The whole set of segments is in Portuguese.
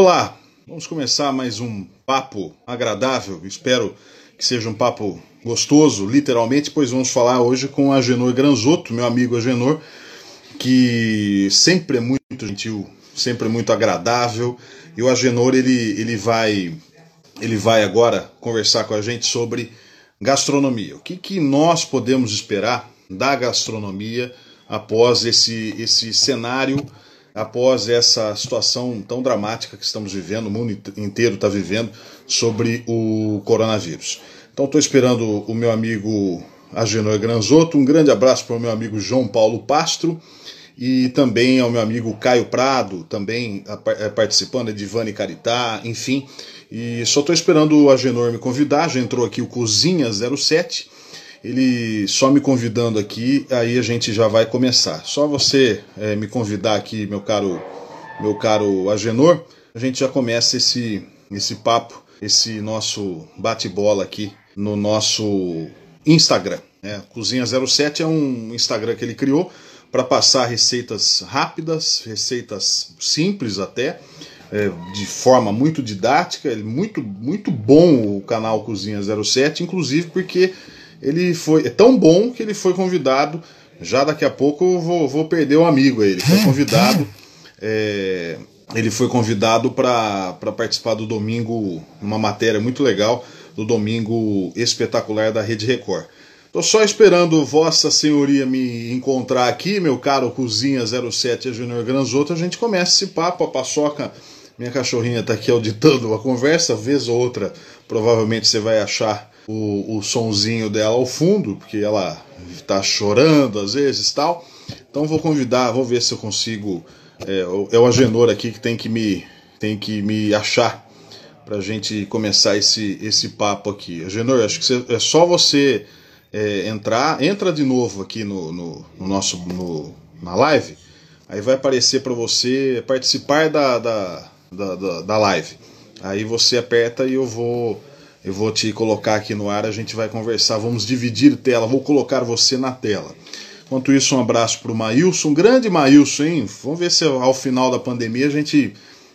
Olá, vamos começar mais um papo agradável. Espero que seja um papo gostoso, literalmente, pois vamos falar hoje com Agenor Granzotto, meu amigo Agenor, que sempre é muito gentil, sempre é muito agradável. E o Agenor ele, ele vai ele vai agora conversar com a gente sobre gastronomia. O que, que nós podemos esperar da gastronomia após esse, esse cenário, após essa situação tão dramática que estamos vivendo, o mundo inteiro está vivendo, sobre o coronavírus. Então estou esperando o meu amigo Agenor Granzotto, um grande abraço para o meu amigo João Paulo Pastro e também ao meu amigo Caio Prado, também é, participando, Edivane Caritá, enfim. E só estou esperando o Agenor me convidar, já entrou aqui o Cozinha 07, ele só me convidando aqui, aí a gente já vai começar. Só você é, me convidar aqui, meu caro, meu caro Agenor, a gente já começa esse, esse papo, esse nosso bate-bola aqui no nosso Instagram. Né? Cozinha 07 é um Instagram que ele criou para passar receitas rápidas, receitas simples até, é, de forma muito didática, muito, muito bom o canal Cozinha 07, inclusive porque ele foi é tão bom que ele foi convidado. Já daqui a pouco eu vou, vou perder o um amigo aí. Ele foi convidado. É, ele foi convidado para participar do domingo, uma matéria muito legal, do domingo espetacular da Rede Record. Tô só esperando Vossa Senhoria me encontrar aqui, meu caro Cozinha 07 a Júnior Granzotto. A gente começa esse papo. A paçoca, minha cachorrinha, tá aqui auditando a conversa. Vez ou outra, provavelmente você vai achar o, o sonzinho dela ao fundo, porque ela está chorando às vezes tal. Então vou convidar, vou ver se eu consigo. É, é o Agenor aqui que tem que me, tem que me achar para a gente começar esse, esse papo aqui. Agenor, acho que é só você é, entrar, entra de novo aqui no, no, no nosso no, na live, aí vai aparecer para você participar da, da, da, da, da live. Aí você aperta e eu vou eu vou te colocar aqui no ar, a gente vai conversar, vamos dividir tela, vou colocar você na tela. Enquanto isso, um abraço para o Maílson, grande Maílson, hein? Vamos ver se ao final da pandemia a gente,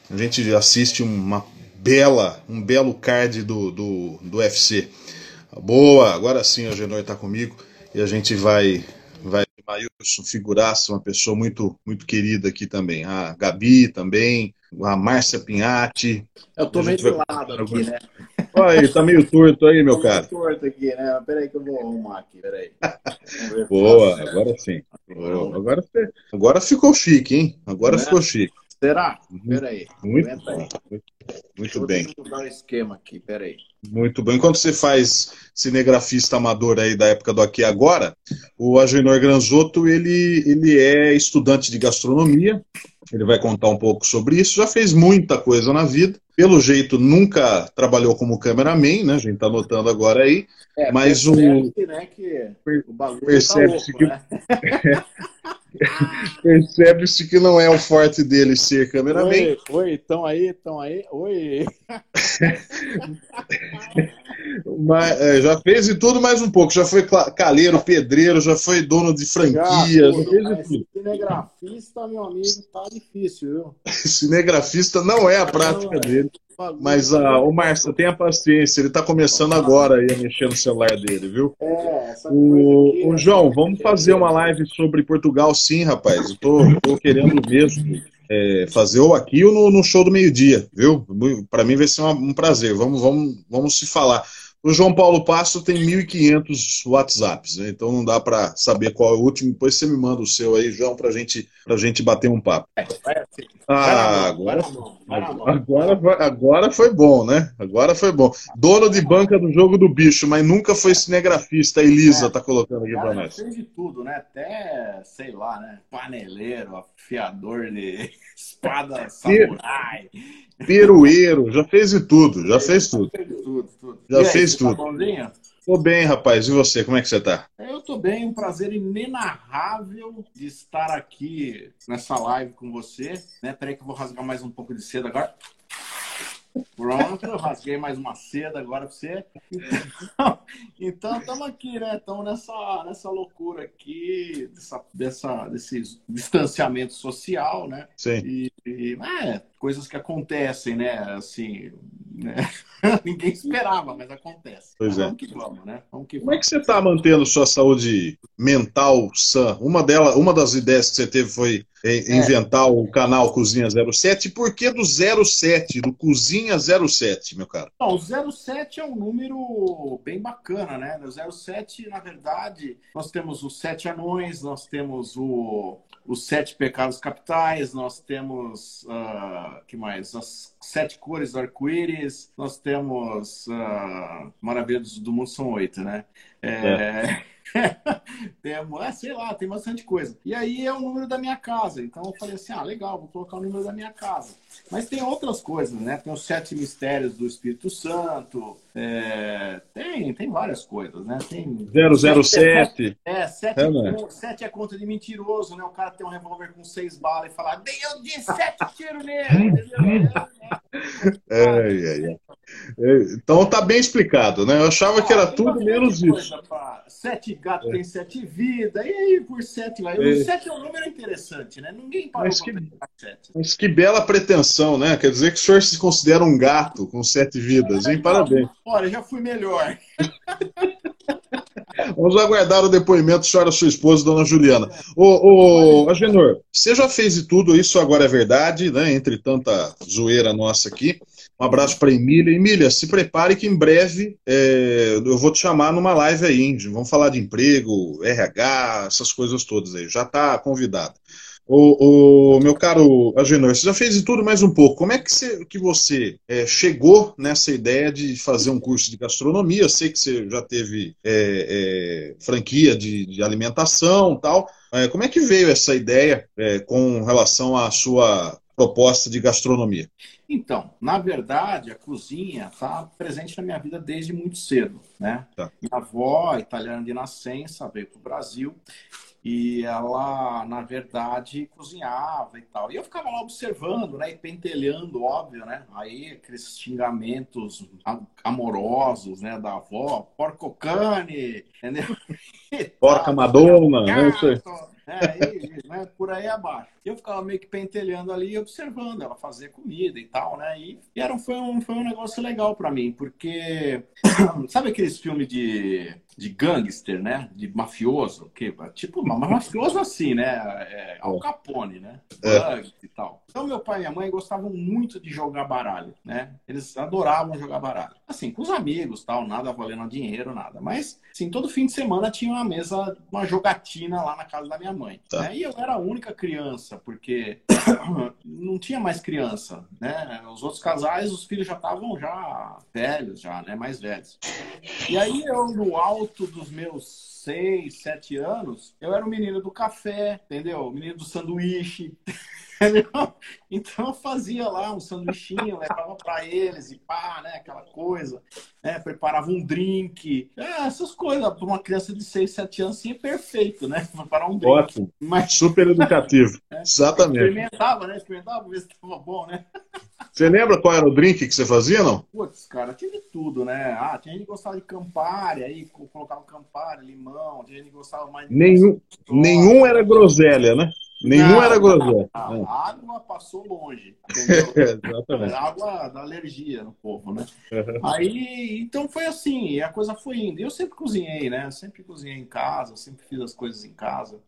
a gente assiste uma bela, um belo card do, do, do UFC. Boa, agora sim o Genor está comigo e a gente vai. vai Maílson, figuraça, uma pessoa muito, muito querida aqui também. A Gabi também, a Márcia Pinhati. Eu tô meio vai... lado aqui, né? Olha aí, tá meio torto aí, meu cara. Tô meio torto aqui, né? Peraí que eu vou arrumar aqui, peraí. Boa, agora sim. Agora, agora ficou chique, hein? Agora ficou chique. Será? Peraí. Muito. Muito, muito bem. Vou mudar o esquema aqui, peraí. Muito bem. Enquanto você faz cinegrafista amador aí da época do Aqui Agora, o Agenor Granzotto, ele, ele é estudante de gastronomia, ele vai contar um pouco sobre isso, já fez muita coisa na vida, pelo jeito nunca trabalhou como cameraman, né? A gente está notando agora aí. É, mas o. Né, que o bagulho tá percebe-se tá que. Né? Percebe-se que não é o forte dele ser cameraman. Oi, oi, estão aí, estão aí, oi. Mas, é, já fez de tudo mais um pouco. Já foi caleiro, pedreiro, já foi dono de franquia. Já, fez de tudo. Cinegrafista, meu amigo, tá difícil, viu? Cinegrafista não é a prática não, dele. Mas uh, o Márcio, tenha paciência, ele está começando agora aí a mexer no celular dele, viu? É, o, aqui, o João, vamos fazer uma live sobre Portugal, sim, rapaz. Eu tô, tô querendo mesmo é, fazer ou aqui ou no, no show do meio-dia, viu? Para mim vai ser uma, um prazer. Vamos, vamos, vamos se falar. O João Paulo Passo tem 1.500 WhatsApps, né? então não dá para saber qual é o último. Depois você me manda o seu aí, João, para gente, a gente bater um papo. É, ah, agora, agora, agora foi bom, né? Agora foi bom. Dono de banca do jogo do bicho, mas nunca foi cinegrafista. A Elisa é, tá colocando aqui para nós. Fez de tudo, né? Até, sei lá, né? Paneleiro, afiador de espada samurai. Perueiro, já fez de tudo, já fez tudo. tudo, tudo. Já aí, fez tudo. Tá Tô bem, rapaz. E você, como é que você tá? Eu tô bem, um prazer inenarrável de estar aqui nessa live com você. Né? Peraí que eu vou rasgar mais um pouco de cedo agora. Pronto, rasguei mais uma seda agora para você. Então, estamos aqui, né? Estamos nessa, nessa loucura aqui, dessa, dessa, desse distanciamento social, né? Sim. E, e é, coisas que acontecem, né? Assim, né? ninguém esperava, mas acontece. Pois é. Vamos que vamos, né? Vamos que Como vamos. é que você está mantendo sua saúde mental sã? Uma, dela, uma das ideias que você teve foi é. inventar o canal Cozinha 07. Por que do 07, do Cozinha 07, meu cara? Não, o 07 é um número bem bacana, né? O 07, na verdade, nós temos os sete anões, nós temos o, os sete pecados capitais, nós temos, uh, que mais? As sete cores do arco-íris, nós temos uh, Maravilhas do Mundo são oito, né? É... É. temos, é, sei lá, tem bastante coisa. E aí é o número da minha casa. Então eu falei assim: ah, legal, vou colocar o número da minha casa. Mas tem outras coisas, né? Tem os sete mistérios do Espírito Santo. É... tem, tem várias coisas, né? Tem. 007. É, sete é, é, sete é conta de mentiroso, né? O cara tem um revólver com seis balas e falar: eu de sete tiros nele? É, é, é. Então tá bem explicado, né? Eu achava ah, que era tudo menos isso. Sete gatos é. tem sete vidas, e aí por sete lá. É. Sete é um número interessante, né? Ninguém parou mas que, sete. Mas que bela pretensão, né? Quer dizer que o senhor se considera um gato com sete vidas, hein? Parabéns. Olha, já fui melhor. Vamos aguardar o depoimento senhora, sua esposa, dona Juliana. Ô, ô Agenor, você já fez de tudo, isso agora é verdade, né? Entre tanta zoeira nossa aqui. Um abraço para Emília. Emília, se prepare que em breve é, eu vou te chamar numa live aí, hein? Vamos falar de emprego, RH, essas coisas todas aí. Já está convidado. O, o, meu caro Agenor, você já fez de tudo mais um pouco. Como é que você, que você é, chegou nessa ideia de fazer um curso de gastronomia? Sei que você já teve é, é, franquia de, de alimentação tal. É, como é que veio essa ideia é, com relação à sua proposta de gastronomia? Então, na verdade, a cozinha está presente na minha vida desde muito cedo, né? Tá. Minha avó, italiana de nascença, veio para o Brasil e ela, na verdade, cozinhava e tal. E eu ficava lá observando, né? E pentelhando, óbvio, né? Aí aqueles xingamentos amorosos, né? Da avó, porcocane, entendeu? Porca Madonna, não sei. É, né, por aí abaixo. Eu ficava meio que pentelhando ali, observando ela fazer comida e tal, né? E, e era, foi, um, foi um negócio legal para mim, porque sabe aqueles filmes de, de gangster, né? De mafioso, que, tipo, mafioso assim, né? É, Al Capone, né? É. e tal. Então, meu pai e minha mãe gostavam muito de jogar baralho, né? Eles adoravam jogar baralho. Assim, com os amigos, tal, nada valendo dinheiro, nada. Mas, assim, todo fim de semana tinha uma mesa, uma jogatina lá na casa da minha mãe. Tá. Né? E eu era a única criança, porque não tinha mais criança, né? Os outros casais, os filhos já estavam já velhos, já, né? Mais velhos. E aí eu, no dos meus seis, sete anos, eu era o menino do café, entendeu? O menino do sanduíche. Então eu fazia lá um sanduichinho, levava para eles e pá, né? Aquela coisa, né? Preparava um drink, é, essas coisas para uma criança de 6, 7 anos assim é perfeito, né? Preparar um drink. Ótimo. Mas... Super educativo. É, Exatamente. Experimentava, né? Experimentava para ver se estava bom, né? Você lembra qual era o drink que você fazia, não? Putz, cara, tinha de tudo, né? Ah, tinha gente que gostava de Campari, aí colocava Campari, limão, tinha gente que gostava mais de... Nenhum, nenhum era groselha, né? Nenhum não, era groselha. A água passou longe. Exatamente. A água da alergia no povo, né? Uhum. Aí, então foi assim, a coisa foi indo. Eu sempre cozinhei, né? Sempre cozinhei em casa, sempre fiz as coisas em casa.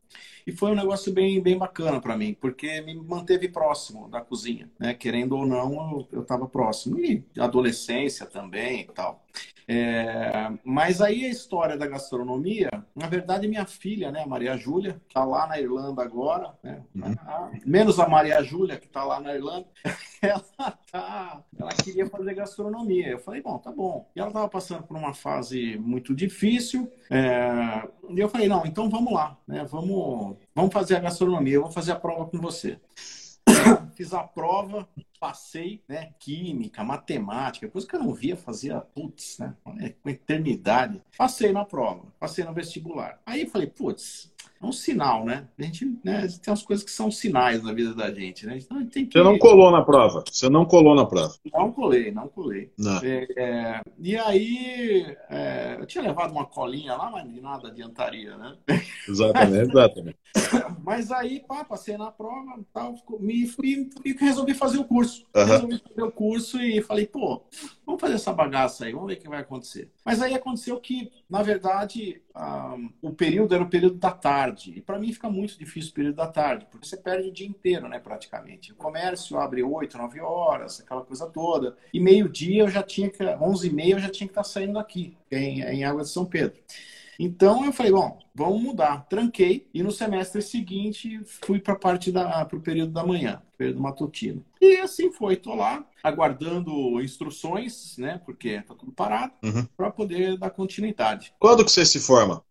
E foi um negócio bem, bem bacana para mim, porque me manteve próximo da cozinha, né? Querendo ou não, eu estava próximo. E adolescência também e tal. É, mas aí a história da gastronomia, na verdade, minha filha, né, Maria Júlia, que está lá na Irlanda agora, né, uhum. menos a Maria Júlia, que está lá na Irlanda, ela, tá, ela queria fazer gastronomia. Eu falei, bom, tá bom. E ela estava passando por uma fase muito difícil, é, e eu falei, não, então vamos lá, né, vamos, vamos fazer a gastronomia, eu vou fazer a prova com você. fiz a prova, passei, né? Química, matemática, coisa que eu não via, fazia, putz, né? Com eternidade. Passei na prova, passei no vestibular. Aí falei, putz, é um sinal, né? A gente né, tem umas coisas que são sinais na vida da gente, né? Então, gente que... Você não colou na prova? Você não colou na prova? Não colei, não colei. Não. É, é, e aí, é, eu tinha levado uma colinha lá, mas de nada adiantaria, né? Exatamente, exatamente. mas aí, pá, passei na prova tal, me, me, me resolvi fazer o curso. Uhum. Resolvi fazer o curso e falei, pô, vamos fazer essa bagaça aí, vamos ver o que vai acontecer. Mas aí aconteceu que, na verdade, um, o período era o período da tarde. E para mim fica muito difícil o período da tarde, porque você perde o dia inteiro, né, praticamente. O comércio abre 8, 9 horas, aquela coisa toda. E meio-dia eu já tinha que, 11 e meia eu já tinha que estar saindo daqui, em, em Água de São Pedro. Então eu falei, bom, vamos mudar. Tranquei e no semestre seguinte fui para a parte da para o período da manhã, período matutino. E assim foi, tô lá aguardando instruções, né? Porque tá tudo parado, uhum. para poder dar continuidade. Quando que você se forma?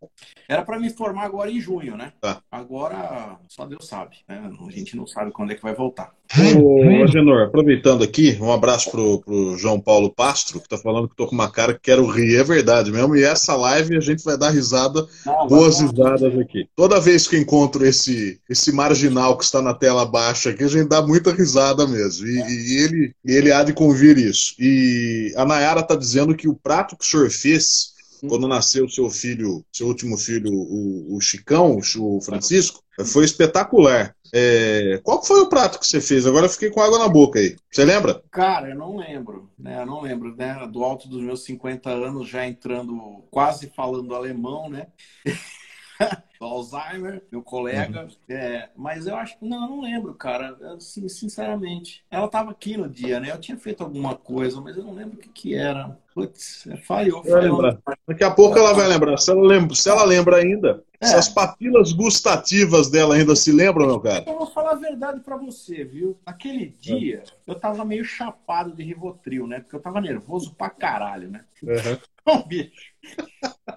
Era para me formar agora em junho, né? Tá. Agora só Deus sabe, né? A gente não sabe quando é que vai voltar. Ô, Agenor, aproveitando aqui, um abraço pro, pro João Paulo Pastro, que tá falando que tô com uma cara que quero rir, é verdade mesmo. E essa live a gente vai dar risada, não, boas risadas aqui. Toda vez que encontro esse, esse marginal que está na tela baixa aqui, a gente dá muita risada mesmo. E, é. e ele, ele há de convir isso. E a Nayara tá dizendo que o prato que o senhor fez hum. quando nasceu seu filho, seu último filho, o, o Chicão, o Francisco, foi espetacular. É, qual foi o prato que você fez? Agora eu fiquei com água na boca aí. Você lembra? Cara, eu não lembro. Né? Eu não lembro, né? Do alto dos meus 50 anos, já entrando, quase falando alemão, né? Alzheimer, meu colega. Uhum. É, mas eu acho que. Não, eu não lembro, cara. Assim, sinceramente. Ela estava aqui no dia, né? Eu tinha feito alguma coisa, mas eu não lembro o que, que era. Putz, é, falhou. falhou. Daqui a pouco ela vai lembrar. Se ela lembra, se ela lembra ainda, é. se as papilas gustativas dela ainda se lembram, meu cara. Eu vou falar a verdade para você, viu? Aquele dia, é. eu tava meio chapado de Rivotril, né? Porque eu tava nervoso pra caralho, né? Uhum. Então, bicho,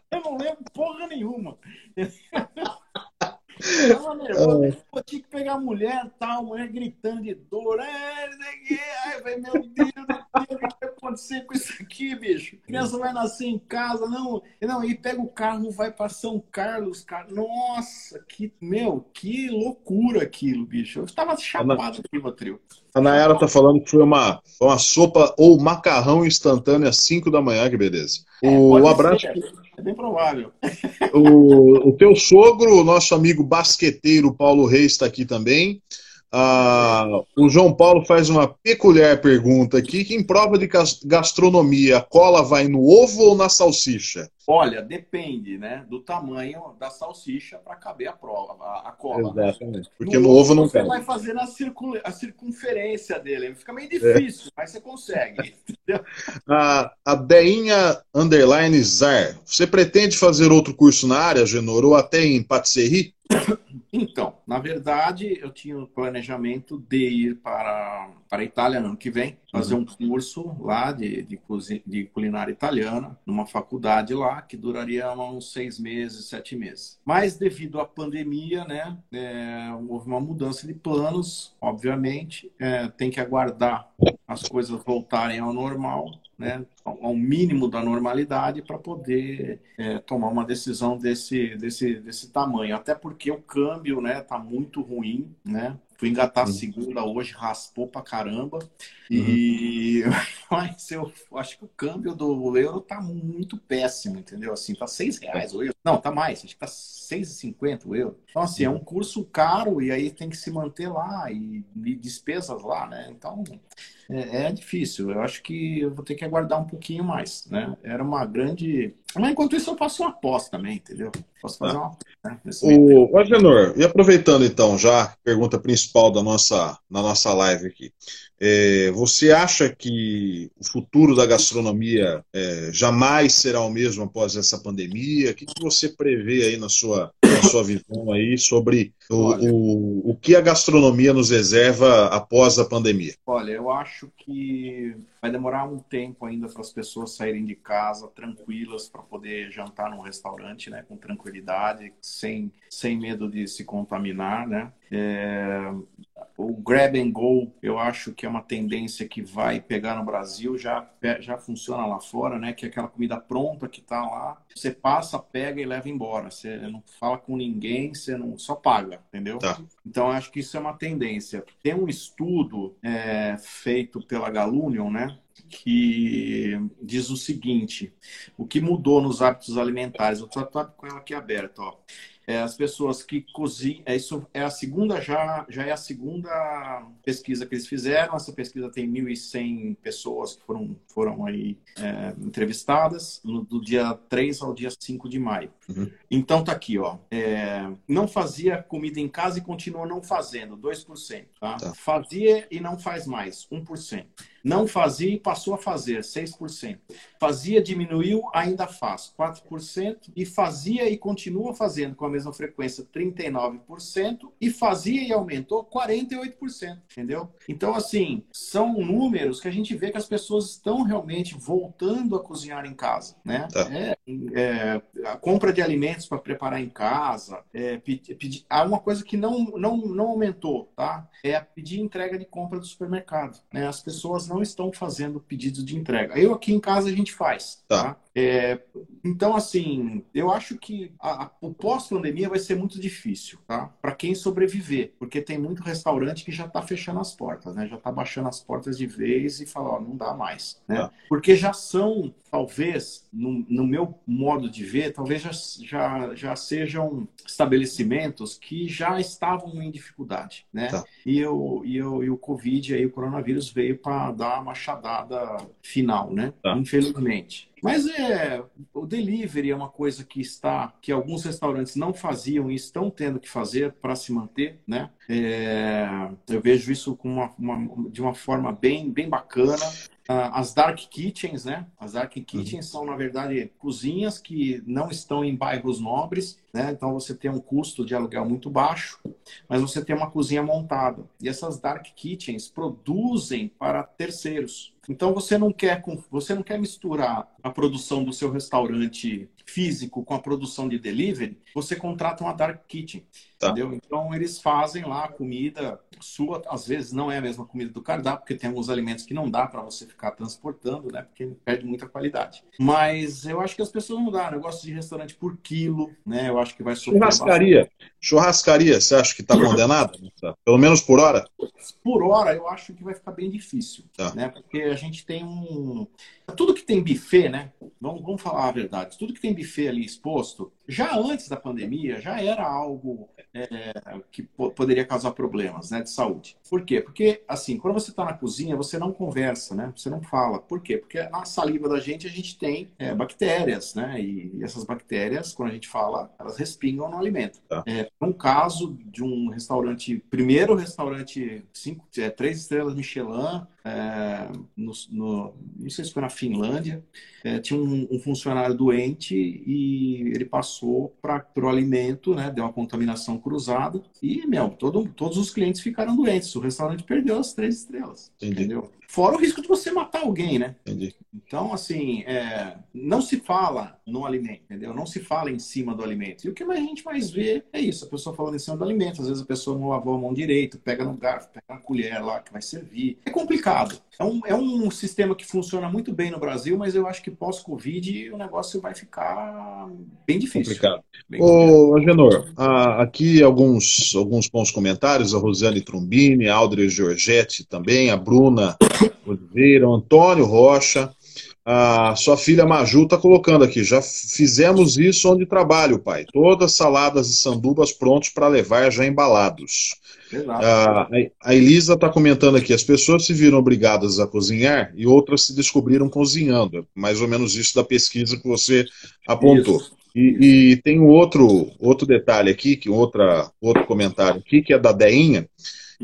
eu não lembro porra nenhuma. Tava nervoso, é. eu tinha que pegar a mulher, tal, a mulher gritando de dor. É, ai, meu Deus, Deus, o que vai acontecer com isso aqui, bicho? A criança vai nascer em casa, não, não, e pega o carro, vai para São Carlos, cara. Nossa, que, meu, que loucura aquilo, bicho. Eu estava chapado aqui, Trio. A Nayara tá falando que foi uma, uma sopa ou macarrão instantâneo às 5 da manhã, que beleza. É, o abraço. Ser. É bem provável. O, o teu sogro, o nosso amigo basqueteiro Paulo Reis está aqui também. Ah, o João Paulo faz uma peculiar pergunta aqui: que em prova de gastronomia, a cola vai no ovo ou na salsicha? Olha, depende, né, do tamanho da salsicha para caber a prova, a, a cola. Né? Exatamente. Porque no, no ovo não Você vai fazer na circun, a circunferência dele. Fica meio difícil, é. mas você consegue. a, a Deinha Underline Zar, você pretende fazer outro curso na área, Genor, ou até em patisserie? Então, na verdade, eu tinha o planejamento de ir para, para a Itália no ano que vem, fazer uhum. um curso lá de, de, de, culinária italiana, numa faculdade lá, que duraria uns seis meses, sete meses. Mas devido à pandemia, né, é, houve uma mudança de planos, obviamente, é, tem que aguardar as coisas voltarem ao normal né, ao mínimo da normalidade para poder é, tomar uma decisão desse, desse, desse tamanho. Até porque o câmbio está né, tá muito ruim, né? Fui engatar a uhum. segunda hoje, raspou pra caramba. E uhum. mas eu acho que o câmbio do euro tá muito péssimo, entendeu? Assim, tá seis reais o euro. Não, tá mais, acho que tá 6,50 o euro. Então, assim, é um curso caro e aí tem que se manter lá e, e despesas lá, né? Então, é, é, difícil. Eu acho que eu vou ter que aguardar um pouquinho mais, né? Era uma grande. Mas enquanto isso, eu faço uma aposta também, entendeu? Posso fazer tá. uma. Né, o Agenor, e aproveitando então já, pergunta principal da nossa, na nossa live aqui. É, você acha que o futuro da gastronomia é, jamais será o mesmo após essa pandemia? O que, que você prevê aí na sua, na sua visão aí sobre o, o, o que a gastronomia nos reserva após a pandemia? Olha, eu acho que vai demorar um tempo ainda para as pessoas saírem de casa tranquilas para poder jantar num restaurante, né, com tranquilidade, sem, sem medo de se contaminar, né? É, o grab and go, eu acho que é uma tendência que vai pegar no Brasil, já, já funciona lá fora, né? Que é aquela comida pronta que tá lá, você passa, pega e leva embora. Você não fala com ninguém, você não só paga, entendeu? Tá. Então acho que isso é uma tendência. Tem um estudo é, feito pela Galunion, né? que diz o seguinte: o que mudou nos hábitos alimentares? Eu estou com ela aqui aberta, ó. É, as pessoas que cozinham, é, isso é a segunda já, já é a segunda pesquisa que eles fizeram. Essa pesquisa tem 1.100 pessoas que foram, foram aí é, entrevistadas no, do dia 3 ao dia 5 de maio. Uhum. Então tá aqui, ó. É, não fazia comida em casa e continua não fazendo, 2%. Tá? tá. Fazia e não faz mais, 1%. Não fazia e passou a fazer, 6%. Fazia, diminuiu, ainda faz, 4%. E fazia e continua fazendo com a mesma frequência, 39%. E fazia e aumentou, 48%. Entendeu? Então, assim, são números que a gente vê que as pessoas estão realmente voltando a cozinhar em casa. Né? Tá. É, é, a compra de alimentos para preparar em casa. É, pedir, pedir, há uma coisa que não, não, não aumentou, tá? É a pedir entrega de compra do supermercado. Né? As pessoas não não estão fazendo pedidos de entrega. Eu aqui em casa a gente faz, tá? tá? É, então, assim, eu acho que a, a, o pós-pandemia vai ser muito difícil, tá? Para quem sobreviver, porque tem muito restaurante que já está fechando as portas, né? Já está baixando as portas de vez e fala, ó, não dá mais, né? Tá. Porque já são, talvez, no, no, meu modo de ver, talvez já, já, já sejam estabelecimentos que já estavam em dificuldade, né? Tá. E, eu, e, eu, e o Covid, aí, o coronavírus veio para dar uma machadada final, né? Tá. Infelizmente. Mas é o delivery é uma coisa que está que alguns restaurantes não faziam e estão tendo que fazer para se manter, né? É, eu vejo isso com uma, uma, de uma forma bem bem bacana. Ah, as dark kitchens, né? As dark kitchens uhum. são, na verdade, cozinhas que não estão em bairros nobres, né? Então você tem um custo de aluguel muito baixo, mas você tem uma cozinha montada. E essas dark kitchens produzem para terceiros. Então você não quer você não quer misturar a produção do seu restaurante físico com a produção de delivery, você contrata uma dark kitchen. Tá. Entendeu? Então eles fazem lá a comida sua, às vezes não é a mesma comida do cardápio, porque tem alguns alimentos que não dá para você ficar transportando, né? Porque perde muita qualidade. Mas eu acho que as pessoas mudaram. Eu gosto de restaurante por quilo, né? Eu acho que vai sofrer. Churrascaria. Bastante. Churrascaria, você acha que está condenado? Pelo menos por hora? Por hora, eu acho que vai ficar bem difícil, tá. né? Porque a gente tem um tudo que tem buffet, né? Vamos, vamos falar a verdade. Tudo que tem buffet ali exposto, já antes da pandemia, já era algo é, que poderia causar problemas né, de saúde. Por quê? Porque, assim, quando você está na cozinha, você não conversa, né? Você não fala. Por quê? Porque na saliva da gente, a gente tem é, bactérias, né? E essas bactérias, quando a gente fala, elas respingam no alimento. Tá. É, um caso de um restaurante, primeiro restaurante, cinco, é, três estrelas Michelin, é, no, no, não sei se foi na Finlândia, é, tinha um, um, funcionário doente e ele passou para o alimento, né, deu uma contaminação cruzada e, meu, todo, todos os clientes ficaram doentes. O restaurante perdeu as três estrelas, Entendi. entendeu? Fora o risco de você matar alguém, né? Entendi. Então, assim, é, não se fala no alimento, entendeu? Não se fala em cima do alimento. E o que a gente mais vê é isso, a pessoa falando em cima do alimento. Às vezes a pessoa não lavou a mão direito, pega no garfo, pega na colher lá que vai servir. É complicado. É um, é um sistema que funciona muito bem no Brasil, mas eu acho que pós-Covid o negócio vai ficar bem difícil. Complicado. Bem Ô, Agenor, aqui alguns, alguns bons comentários. A Rosane Trombini, a Aldre Giorgetti também, a Bruna Oliveira, Antônio Rocha. A sua filha Maju está colocando aqui, já fizemos isso onde trabalho, pai. Todas saladas e sandubas prontos para levar já embalados. A, a Elisa está comentando aqui, as pessoas se viram obrigadas a cozinhar e outras se descobriram cozinhando. É mais ou menos isso da pesquisa que você apontou. E, e, tem um outro, outro detalhe aqui, que outra, outro comentário aqui, que é da Deinha,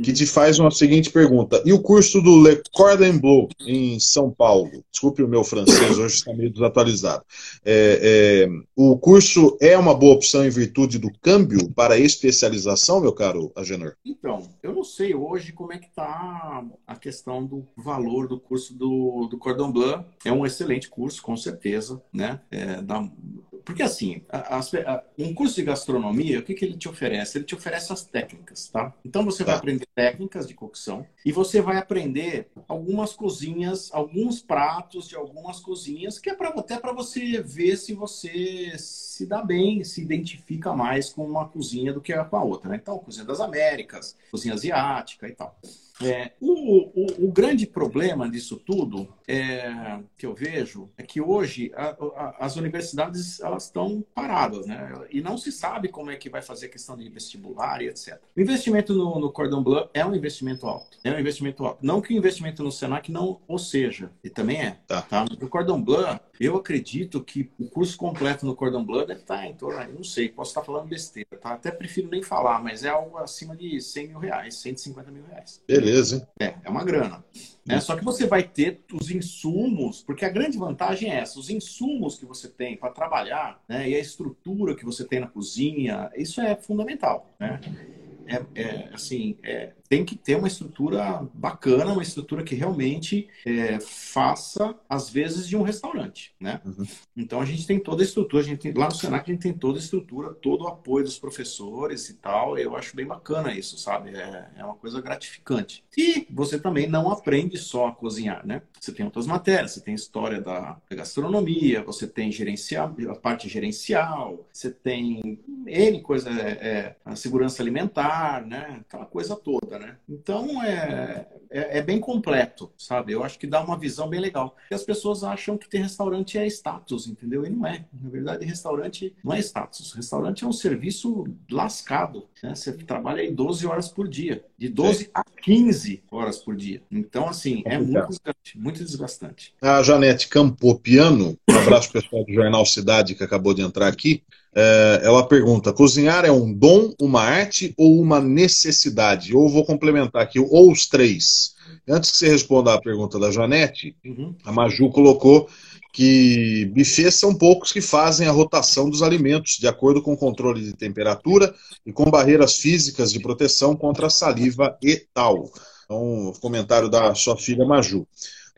que te faz uma seguinte pergunta. E o curso do Le Cordon Bleu em São Paulo? Desculpe o meu francês, hoje está meio desatualizado. É, é, o curso é uma boa opção em virtude do câmbio para especialização, meu caro Agenor? Então, eu não sei hoje como é que está a questão do valor do curso do, do Cordon Bleu. É um excelente curso, com certeza, né? É, dá, porque assim, a, a, um curso de gastronomia, o que, que ele te oferece? Ele te oferece as técnicas, tá? Então você tá. vai aprender técnicas de cocção e você vai aprender algumas cozinhas, alguns pratos de algumas cozinhas, que é pra, até para você ver se você se dá bem, se identifica mais com uma cozinha do que com a outra, né? Então, cozinha das Américas, cozinha asiática e tal. É, o, o, o, grande problema disso tudo é, que eu vejo é que hoje a, a, as universidades elas estão paradas, né? E não se sabe como é que vai fazer a questão de vestibular e etc. O investimento no, no Cordon Bleu é um investimento alto. É um investimento alto. Não que o investimento no Senac não ou seja, e também é. Tá. tá? No Cordon Bleu, eu acredito que o curso completo no Cordon Bleu deve estar em torno, não sei, posso estar falando besteira, tá? Até prefiro nem falar, mas é algo acima de 100 mil reais, 150 mil reais. Beleza. É, é uma grana. Né? Só que você vai ter os insumos, porque a grande vantagem é essa: os insumos que você tem para trabalhar né, e a estrutura que você tem na cozinha, isso é fundamental. Né? É, é, assim, é, tem que ter uma estrutura bacana, uma estrutura que realmente é, faça às vezes de um restaurante, né? Uhum. Então a gente tem toda a estrutura, a gente tem, lá no Senac a gente tem toda a estrutura, todo o apoio dos professores e tal. Eu acho bem bacana isso, sabe? É, é uma coisa gratificante. E você também não aprende só a cozinhar, né? Você tem outras matérias, você tem história da gastronomia, você tem gerencial, a parte gerencial, você tem N coisa, é, é a segurança alimentar, né? Aquela coisa toda, né? Né? Então é, é, é, bem completo, sabe? Eu acho que dá uma visão bem legal. Porque as pessoas acham que ter restaurante é status, entendeu? E não é. Na verdade, restaurante não é status. Restaurante é um serviço lascado. Né? Você trabalha aí 12 horas por dia. De 12 a 15 horas por dia. Então, assim, é muito desgastante. Muito desgastante. A Janete Campopiano, um abraço pessoal do Jornal Cidade que acabou de entrar aqui. É, ela pergunta: cozinhar é um dom, uma arte ou uma necessidade? Ou vou complementar aqui, ou os três. Antes que você responda a pergunta da Janete, uhum. a Maju colocou que bufês são poucos que fazem a rotação dos alimentos de acordo com o controle de temperatura e com barreiras físicas de proteção contra a saliva e tal. Então, comentário da sua filha Maju.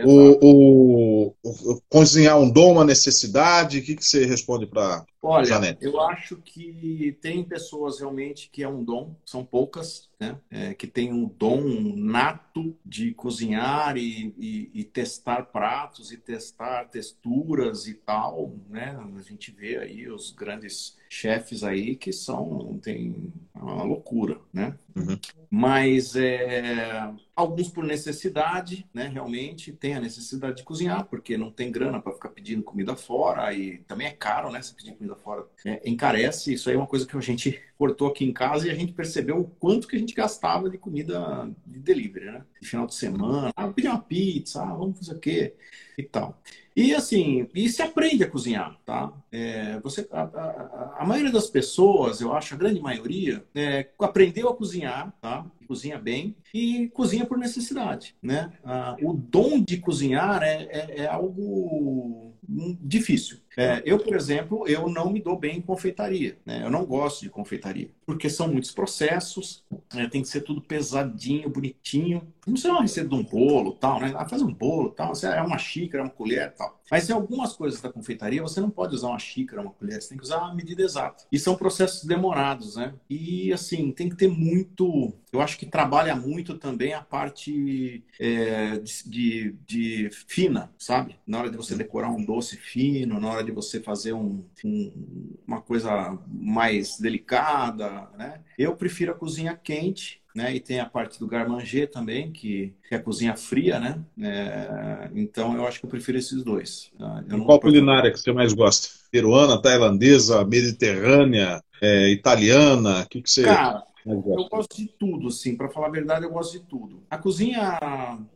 O, o, o, cozinhar um dom, uma necessidade? O que, que você responde para Olha, Janete? eu acho que tem pessoas realmente que é um dom, são poucas, né? É, que tem um dom nato de cozinhar e, e, e, testar pratos e testar texturas e tal, né? A gente vê aí os grandes chefes aí que são tem uma loucura, né? Uhum. Mas é, alguns por necessidade, né? Realmente tem a necessidade de cozinhar porque não tem grana para ficar pedindo comida fora e também é caro, né? Se pedir comida fora é, encarece. Isso aí é uma coisa que a gente cortou aqui em casa e a gente percebeu o quanto que a gente gastava de comida de delivery, né? De final de semana, ah, pedir uma pizza, ah, vamos fazer o quê e tal. E assim, e se aprende a cozinhar, tá? É, você, a, a, a, maioria das pessoas, eu acho, a grande maioria, é, aprendeu a cozinhar, tá? Cozinha bem e cozinha por necessidade, né? Ah, o dom de cozinhar é, é, é algo difícil. É, eu, por exemplo, eu não me dou bem em confeitaria. Né? Eu não gosto de confeitaria, porque são muitos processos, né? tem que ser tudo pesadinho, bonitinho. Não sei uma receita de um bolo, tal, né? Ah, faz um bolo, tal, é uma xícara, uma colher, tal. Mas em algumas coisas da confeitaria você não pode usar uma xícara, uma colher, você tem que usar a medida exata. E são processos demorados, né? E assim, tem que ter muito. Eu acho que trabalha muito também a parte é, de, de, de, fina, sabe? Na hora de você decorar um doce fino, na hora de você fazer um, um, uma coisa mais delicada, né? Eu prefiro a cozinha quente né? E tem a parte do garmanger também, que, que é a cozinha fria, né? É, então eu acho que eu prefiro esses dois. Tá? Eu Qual culinária que você mais gosta? Peruana, tailandesa, mediterrânea, é, italiana? O que, que você. Cara, eu gosto de tudo, assim, para falar a verdade, eu gosto de tudo. A cozinha,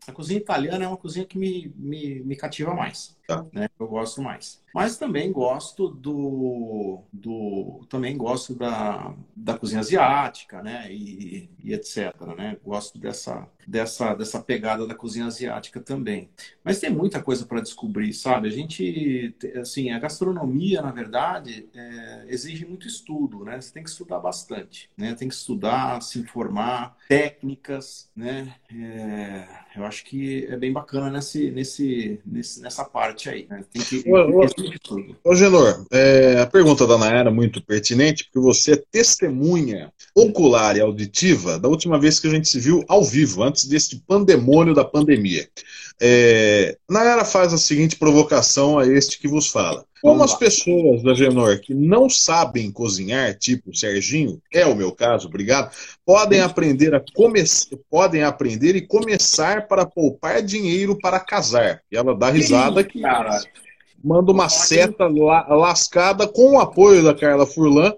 a cozinha italiana é uma cozinha que me, me, me cativa mais. Tá. Né? Eu gosto mais. Mas também gosto do, do também gosto da, da cozinha asiática, né? E, e etc. Né? Gosto dessa, dessa, dessa pegada da cozinha asiática também. Mas tem muita coisa para descobrir, sabe? A gente, assim, a gastronomia, na verdade, é, exige muito estudo, né? Você tem que estudar bastante, né? Tem que estudar, se informar, técnicas, né? É, eu acho que é bem bacana nesse, nesse, nesse, nessa parte aí. Né? Tem que. Ô, ô, ô Genor, é, a pergunta da Nayara é muito pertinente, porque você é testemunha ocular e auditiva da última vez que a gente se viu ao vivo, antes deste pandemônio da pandemia. É, Nayara faz a seguinte provocação a este que vos fala. Como as pessoas da Genor que não sabem cozinhar, tipo Serginho, é o meu caso, obrigado, podem aprender a começar, podem aprender e começar para poupar dinheiro para casar. E ela dá risada que manda uma seta lascada com o apoio da Carla Furlan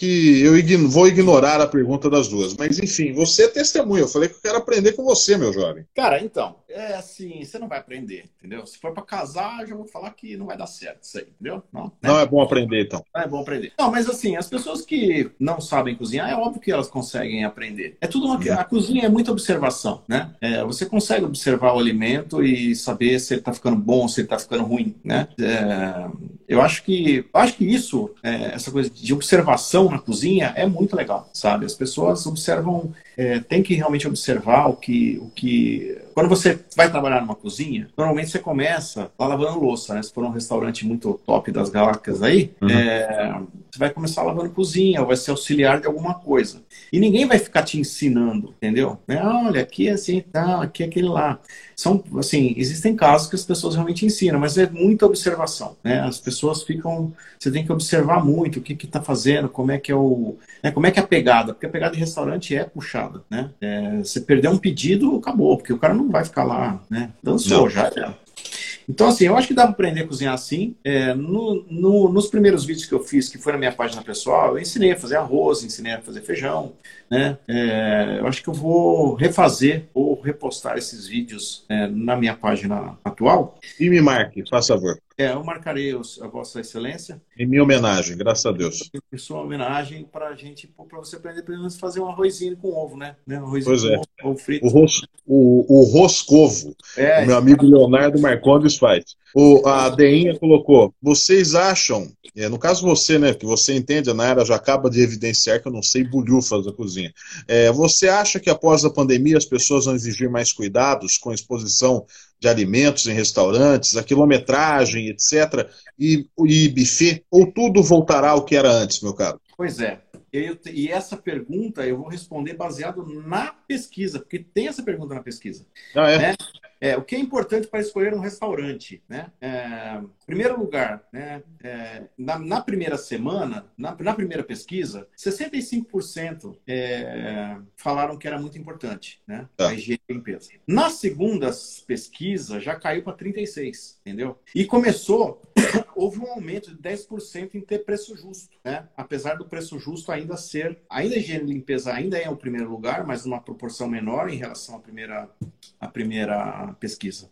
que eu vou ignorar a pergunta das duas. Mas, enfim, você é testemunha. Eu falei que eu quero aprender com você, meu jovem. Cara, então, é assim, você não vai aprender, entendeu? Se for para casar, já vou falar que não vai dar certo isso aí, entendeu? Não, né? não é bom aprender, então. Não é bom aprender. Não, mas assim, as pessoas que não sabem cozinhar, é óbvio que elas conseguem aprender. É tudo uma... Uhum. A cozinha é muita observação, né? É, você consegue observar o alimento e saber se ele tá ficando bom, se ele tá ficando ruim, né? É... Eu acho que, acho que isso, é, essa coisa de observação na cozinha é muito legal, sabe? As pessoas observam, é, tem que realmente observar o que, o que. Quando você vai trabalhar numa cozinha, normalmente você começa lá lavando louça, né? Se for um restaurante muito top das galáxias aí, uhum. é, você vai começar lavando cozinha, ou vai ser auxiliar de alguma coisa. E ninguém vai ficar te ensinando, entendeu? É, olha, aqui é assim, tá, aqui é aquele lá. São, assim, existem casos que as pessoas realmente ensinam, mas é muita observação, né? As pessoas ficam, você tem que observar muito o que que tá fazendo, como é que é o, né, como é que é a pegada, porque a pegada de restaurante é puxada, né? É, você perder um pedido, acabou, porque o cara não vai ficar lá, né? Dançou, não. já era. Então, assim, eu acho que dá para aprender a cozinhar assim. É, no, no, nos primeiros vídeos que eu fiz, que foi na minha página pessoal, eu ensinei a fazer arroz, ensinei a fazer feijão, né? É, eu acho que eu vou refazer ou repostar esses vídeos é, na minha página atual. E me marque, faz favor. É, eu marcarei os, a Vossa Excelência. Em minha homenagem, graças a Deus. Em sua homenagem para a gente, para você aprender pelo menos fazer um arrozinho com ovo, né? né? Um arrozinho pois é. Ovo, ovo frito. O, ros, o, o roscovo. É, o meu amigo Leonardo Marcondes faz. O, a Deinha colocou: vocês acham, é, no caso você, né, que você entende, a Naira já acaba de evidenciar que eu não sei bulhufas da cozinha. É, você acha que após a pandemia as pessoas vão exigir mais cuidados com a exposição de alimentos em restaurantes, a quilometragem, etc., e, e buffet, ou tudo voltará ao que era antes, meu caro? Pois é. Eu, e essa pergunta eu vou responder baseado na pesquisa, porque tem essa pergunta na pesquisa. Ah, é? Né? É, o que é importante para escolher um restaurante? Né? É, primeiro lugar, né, é, na, na, primeira semana, na, na primeira pesquisa, 65% é, falaram que era muito importante né, tá. a higiene e limpeza. Na segunda pesquisa, já caiu para 36%, entendeu? E começou, houve um aumento de 10% em ter preço justo. Né? Apesar do preço justo ainda ser, ainda higiene e limpeza ainda é o primeiro lugar, mas numa proporção menor em relação à primeira, à primeira pesquisa.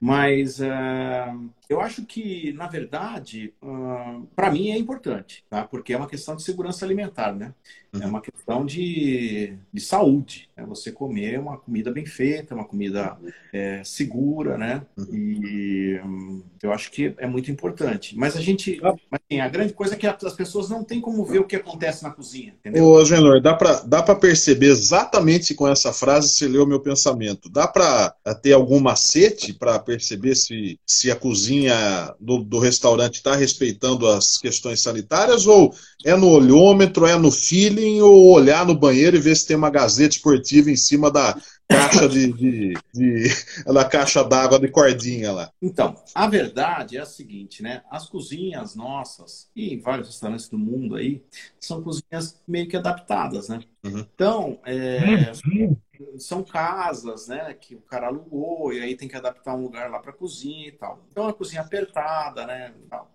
Mas uh, eu acho que, na verdade, uh, para mim é importante, tá? Porque é uma questão de segurança alimentar, né? É uhum. É uma questão de, de saúde. Né? Você comer uma comida bem feita, uma comida é, segura, né? Uhum. E um, eu acho que é muito importante. Mas a gente, ah. assim, a grande coisa é que as pessoas não têm como ver o que acontece na cozinha, entendeu? Ô, Genor, dá para dá perceber exatamente com essa frase se leu meu pensamento. Dá para ter algum macete para perceber se, se a cozinha do, do restaurante está respeitando as questões sanitárias ou é no olhômetro, é no feeling ou olhar no banheiro e ver se tem uma gazeta esportiva em cima da caixa de, de, de da caixa d'água de cordinha lá? Então, a verdade é a seguinte, né? As cozinhas nossas e em vários restaurantes do mundo aí são cozinhas meio que adaptadas, né? Uhum. Então, é, uhum são casas, né, que o cara alugou e aí tem que adaptar um lugar lá para cozinha e tal. Então, é uma cozinha apertada, né,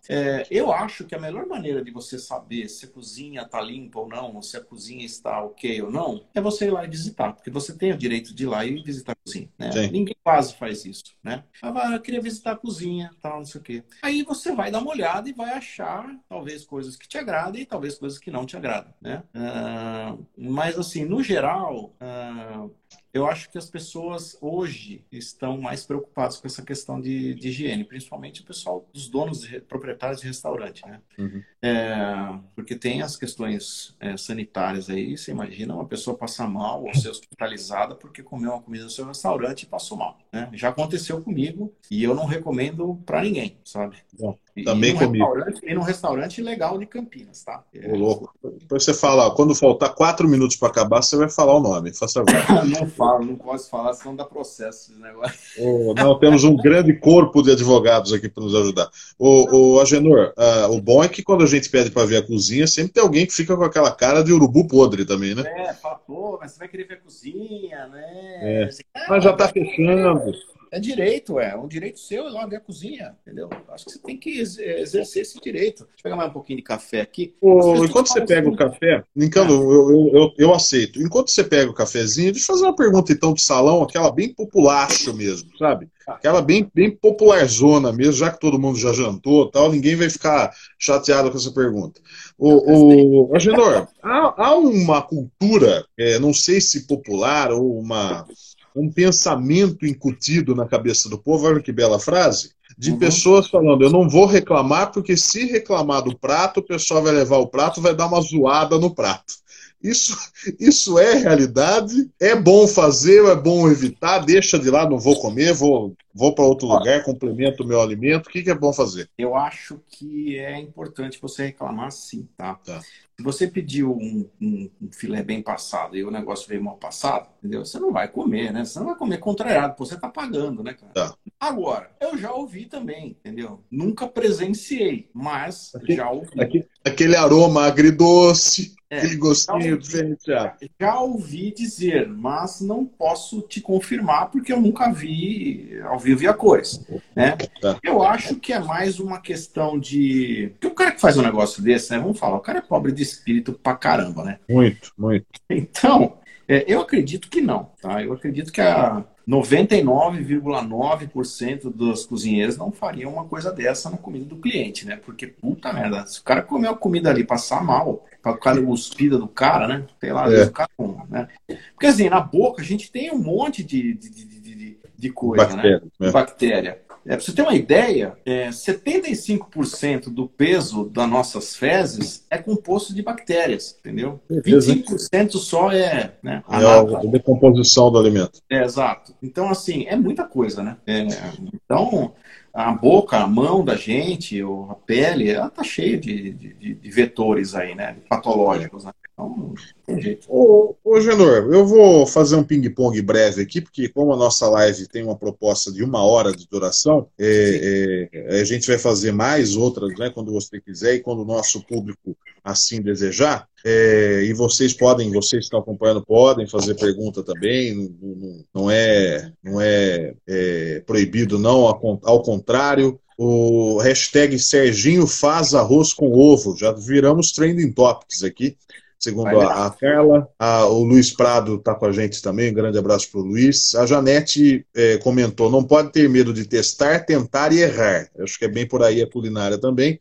é, eu acho que a melhor maneira de você saber se a cozinha está limpa ou não, ou se a cozinha está ok ou não, é você ir lá e visitar, porque você tem o direito de ir lá e visitar a cozinha, né? Ninguém quase faz isso, né? Ah, eu queria visitar a cozinha, tal, não sei o quê. Aí você vai dar uma olhada e vai achar talvez coisas que te agradem e talvez coisas que não te agradam, né? Uh, mas assim, no geral, uh, eu acho que as pessoas hoje estão mais preocupadas com essa questão de, de higiene, principalmente o pessoal dos donos, de, proprietários de restaurante, né? Uhum. É, porque tem as questões é, sanitárias aí, você imagina uma pessoa passar mal ou ser hospitalizada porque comeu uma comida no seu restaurante e passou mal, né? Já aconteceu comigo e eu não recomendo para ninguém, sabe? Bom. Também e comigo. E num restaurante legal de Campinas, tá? É. Ô, louco. Depois você fala, quando faltar quatro minutos para acabar, você vai falar o nome. Faça não falo, não posso falar, senão dá processo esse negócio. Oh, não, temos um grande corpo de advogados aqui para nos ajudar. O, o Agenor, uh, o bom é que quando a gente pede para ver a cozinha, sempre tem alguém que fica com aquela cara de urubu podre também, né? É, fala, pô, mas você vai querer ver a cozinha, né? É. Mas já está fechando. É direito, é. Um direito seu é lá ver a cozinha, entendeu? Acho que você tem que exercer esse direito. Deixa eu pegar mais um pouquinho de café aqui. enquanto você pega o café, Nicando, ah. eu, eu, eu, eu, aceito. Enquanto você pega o cafezinho, deixa eu fazer uma pergunta então de salão, aquela bem populacho mesmo, sabe? Ah. Aquela bem, bem popularzona mesmo, já que todo mundo já jantou tal, ninguém vai ficar chateado com essa pergunta. O, o Agenor, há, há uma cultura, é, não sei se popular ou uma um pensamento incutido na cabeça do povo, olha que bela frase, de uhum. pessoas falando, eu não vou reclamar, porque se reclamar do prato, o pessoal vai levar o prato, vai dar uma zoada no prato. Isso, isso é realidade? É bom fazer é bom evitar? Deixa de lá, não vou comer, vou, vou para outro lugar, complemento o meu alimento. O que, que, é bom fazer? Eu acho que é importante você reclamar sim, tá? tá. Se você pediu um, um, um, filé bem passado e o negócio veio mal passado, entendeu? Você não vai comer, né? Você não vai comer contrariado, você tá pagando, né, cara? Tá. Agora, eu já ouvi também, entendeu? Nunca presenciei, mas aqui, já ouvi. Aqui, aquele aroma agridoce, é, aquele gostinho diferenciado. Já, já ouvi dizer, mas não posso te confirmar porque eu nunca vi ao vivo e a cores. Né? Tá. Eu acho que é mais uma questão de. Porque o cara que faz um negócio desse, né? Vamos falar, o cara é pobre de espírito pra caramba, né? Muito, muito. Então, é, eu acredito que não, tá? Eu acredito que a 99,9% dos cozinheiros não fariam uma coisa dessa na comida do cliente, né? Porque, puta merda, se o cara comer a comida ali passar mal, para o cara cuspida do cara, né? Sei lá, é. o cara, né? Porque assim, na boca a gente tem um monte de, de, de, de, de coisa, Bactéria, né? É. Bactéria. É, para você ter uma ideia, é, 75% do peso das nossas fezes é composto de bactérias, entendeu? 25% só é, né, a, é a decomposição do alimento. É, exato. Então, assim, é muita coisa, né? É, então, a boca, a mão da gente, ou a pele, ela tá cheia de, de, de vetores aí, né? Patológicos, né? Então, tem jeito. Ô, ô Genor, eu vou fazer um ping-pong breve aqui, porque como a nossa live tem uma proposta de uma hora de duração, é, é, a gente vai fazer mais outras, né, quando você quiser e quando o nosso público assim desejar. É, e vocês podem, vocês que estão acompanhando, podem fazer pergunta também, não, não, não é, não é, é proibido, não, ao contrário. O hashtag Serginho faz arroz com ovo. Já viramos trending topics aqui segundo a, a, Carla. A, o Luiz Prado está com a gente também, um grande abraço para o Luiz. A Janete é, comentou: não pode ter medo de testar, tentar e errar. Eu acho que é bem por aí a culinária também.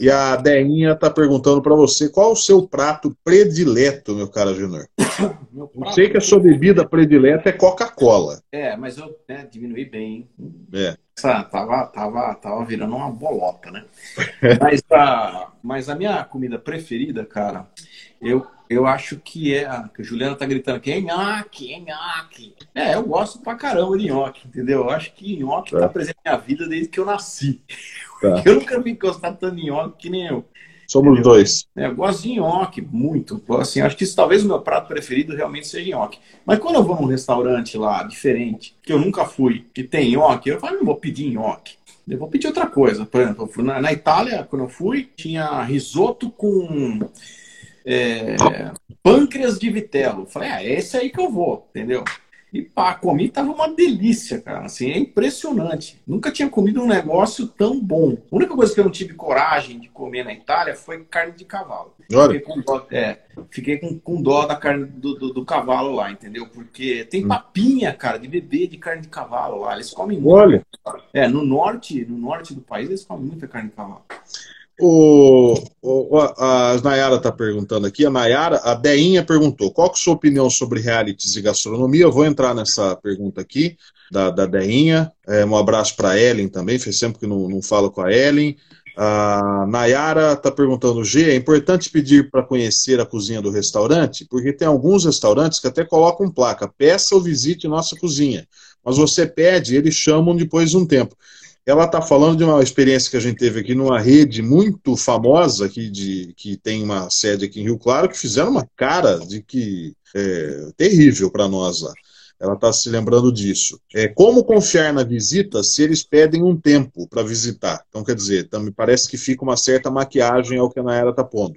E a Deinha está perguntando para você qual o seu prato predileto, meu caro Junior. Eu sei que a sua bebida predileta é Coca-Cola. É, mas eu né, diminui bem. É. Essa, tava, tava, tava virando uma bolota, né? mas, a, mas a minha comida preferida, cara, eu, eu acho que é. A, Juliana tá gritando aqui, é nhoque, é nhoque. É, eu gosto pra caramba de nhoque, entendeu? Eu acho que nhoque tá, tá presente na minha vida desde que eu nasci. Tá. Eu nunca me encostado tanto em nhoque que nem eu. Somos entendeu? dois. É, eu gosto de nhoque, muito. Assim, acho que isso, talvez o meu prato preferido realmente seja nhoque. Mas quando eu vou num restaurante lá, diferente, que eu nunca fui, que tem nhoque, eu falo, não vou pedir nhoque. Eu vou pedir outra coisa. Por exemplo, na, na Itália, quando eu fui, tinha risoto com é, pâncreas de vitelo. Falei, ah, é esse aí que eu vou, entendeu? E pá, comi, tava uma delícia, cara. Assim, é impressionante. Nunca tinha comido um negócio tão bom. A única coisa que eu não tive coragem de comer na Itália foi carne de cavalo. Fiquei com dó, é, fiquei com, com dó da carne do, do, do, cavalo lá, entendeu? Porque tem hum. papinha, cara, de bebê de carne de cavalo lá. Eles comem muito. Olha. É, no norte, no norte do país, eles comem muita carne de cavalo. O, o, a Nayara está perguntando aqui, a Nayara, a Deinha perguntou, qual é a sua opinião sobre realities e gastronomia? Eu vou entrar nessa pergunta aqui, da, da Deinha. É, um abraço para a Ellen também, fez sempre que não, não falo com a Ellen. A Nayara está perguntando, G, é importante pedir para conhecer a cozinha do restaurante? Porque tem alguns restaurantes que até colocam placa, peça ou visite nossa cozinha. Mas você pede, eles chamam depois de um tempo ela está falando de uma experiência que a gente teve aqui numa rede muito famosa aqui de, que tem uma sede aqui em Rio Claro, que fizeram uma cara de que é, terrível para nós lá. Ela está se lembrando disso. É, como confiar na visita se eles pedem um tempo para visitar? Então, quer dizer, me parece que fica uma certa maquiagem ao que a Naira está pondo.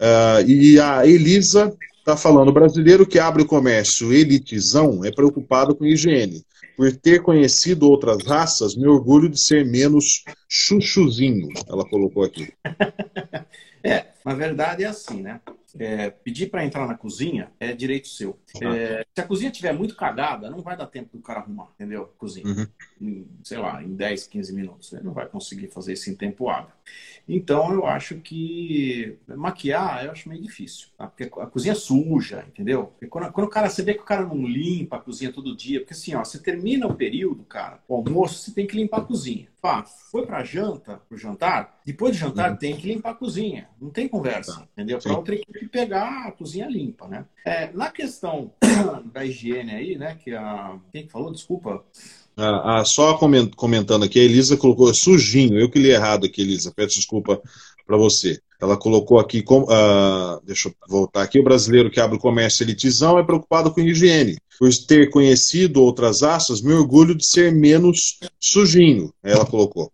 Uh, e a Elisa está falando: brasileiro que abre o comércio elitizão é preocupado com higiene. Por ter conhecido outras raças, me orgulho de ser menos chuchuzinho, ela colocou aqui. é, na verdade é assim, né? É, pedir para entrar na cozinha é direito seu. É, se a cozinha tiver muito cagada, não vai dar tempo do cara arrumar, entendeu? Cozinha. Uhum. Em, sei lá, em 10, 15 minutos. Ele não vai conseguir fazer isso em tempo hábil. Então, eu acho que maquiar eu acho meio difícil, tá? porque a cozinha é suja, entendeu? Quando, quando, o cara, você vê que o cara não limpa a cozinha todo dia, porque assim, ó, você termina o período, cara, o almoço, você tem que limpar a cozinha. Pá, foi pra janta, pro jantar, depois de jantar uhum. tem que limpar a cozinha. Não tem conversa, tá. entendeu? Pra outra equipe pegar a cozinha limpa, né? É, na questão da higiene aí, né, que a... Quem falou? Desculpa. Ah, ah, só comentando aqui, a Elisa colocou sujinho, eu que li errado aqui, Elisa, peço desculpa para você. Ela colocou aqui, com, ah, deixa eu voltar aqui, o brasileiro que abre o comércio elitizão é preocupado com higiene. Por ter conhecido outras raças, me orgulho de ser menos sujinho, ela colocou.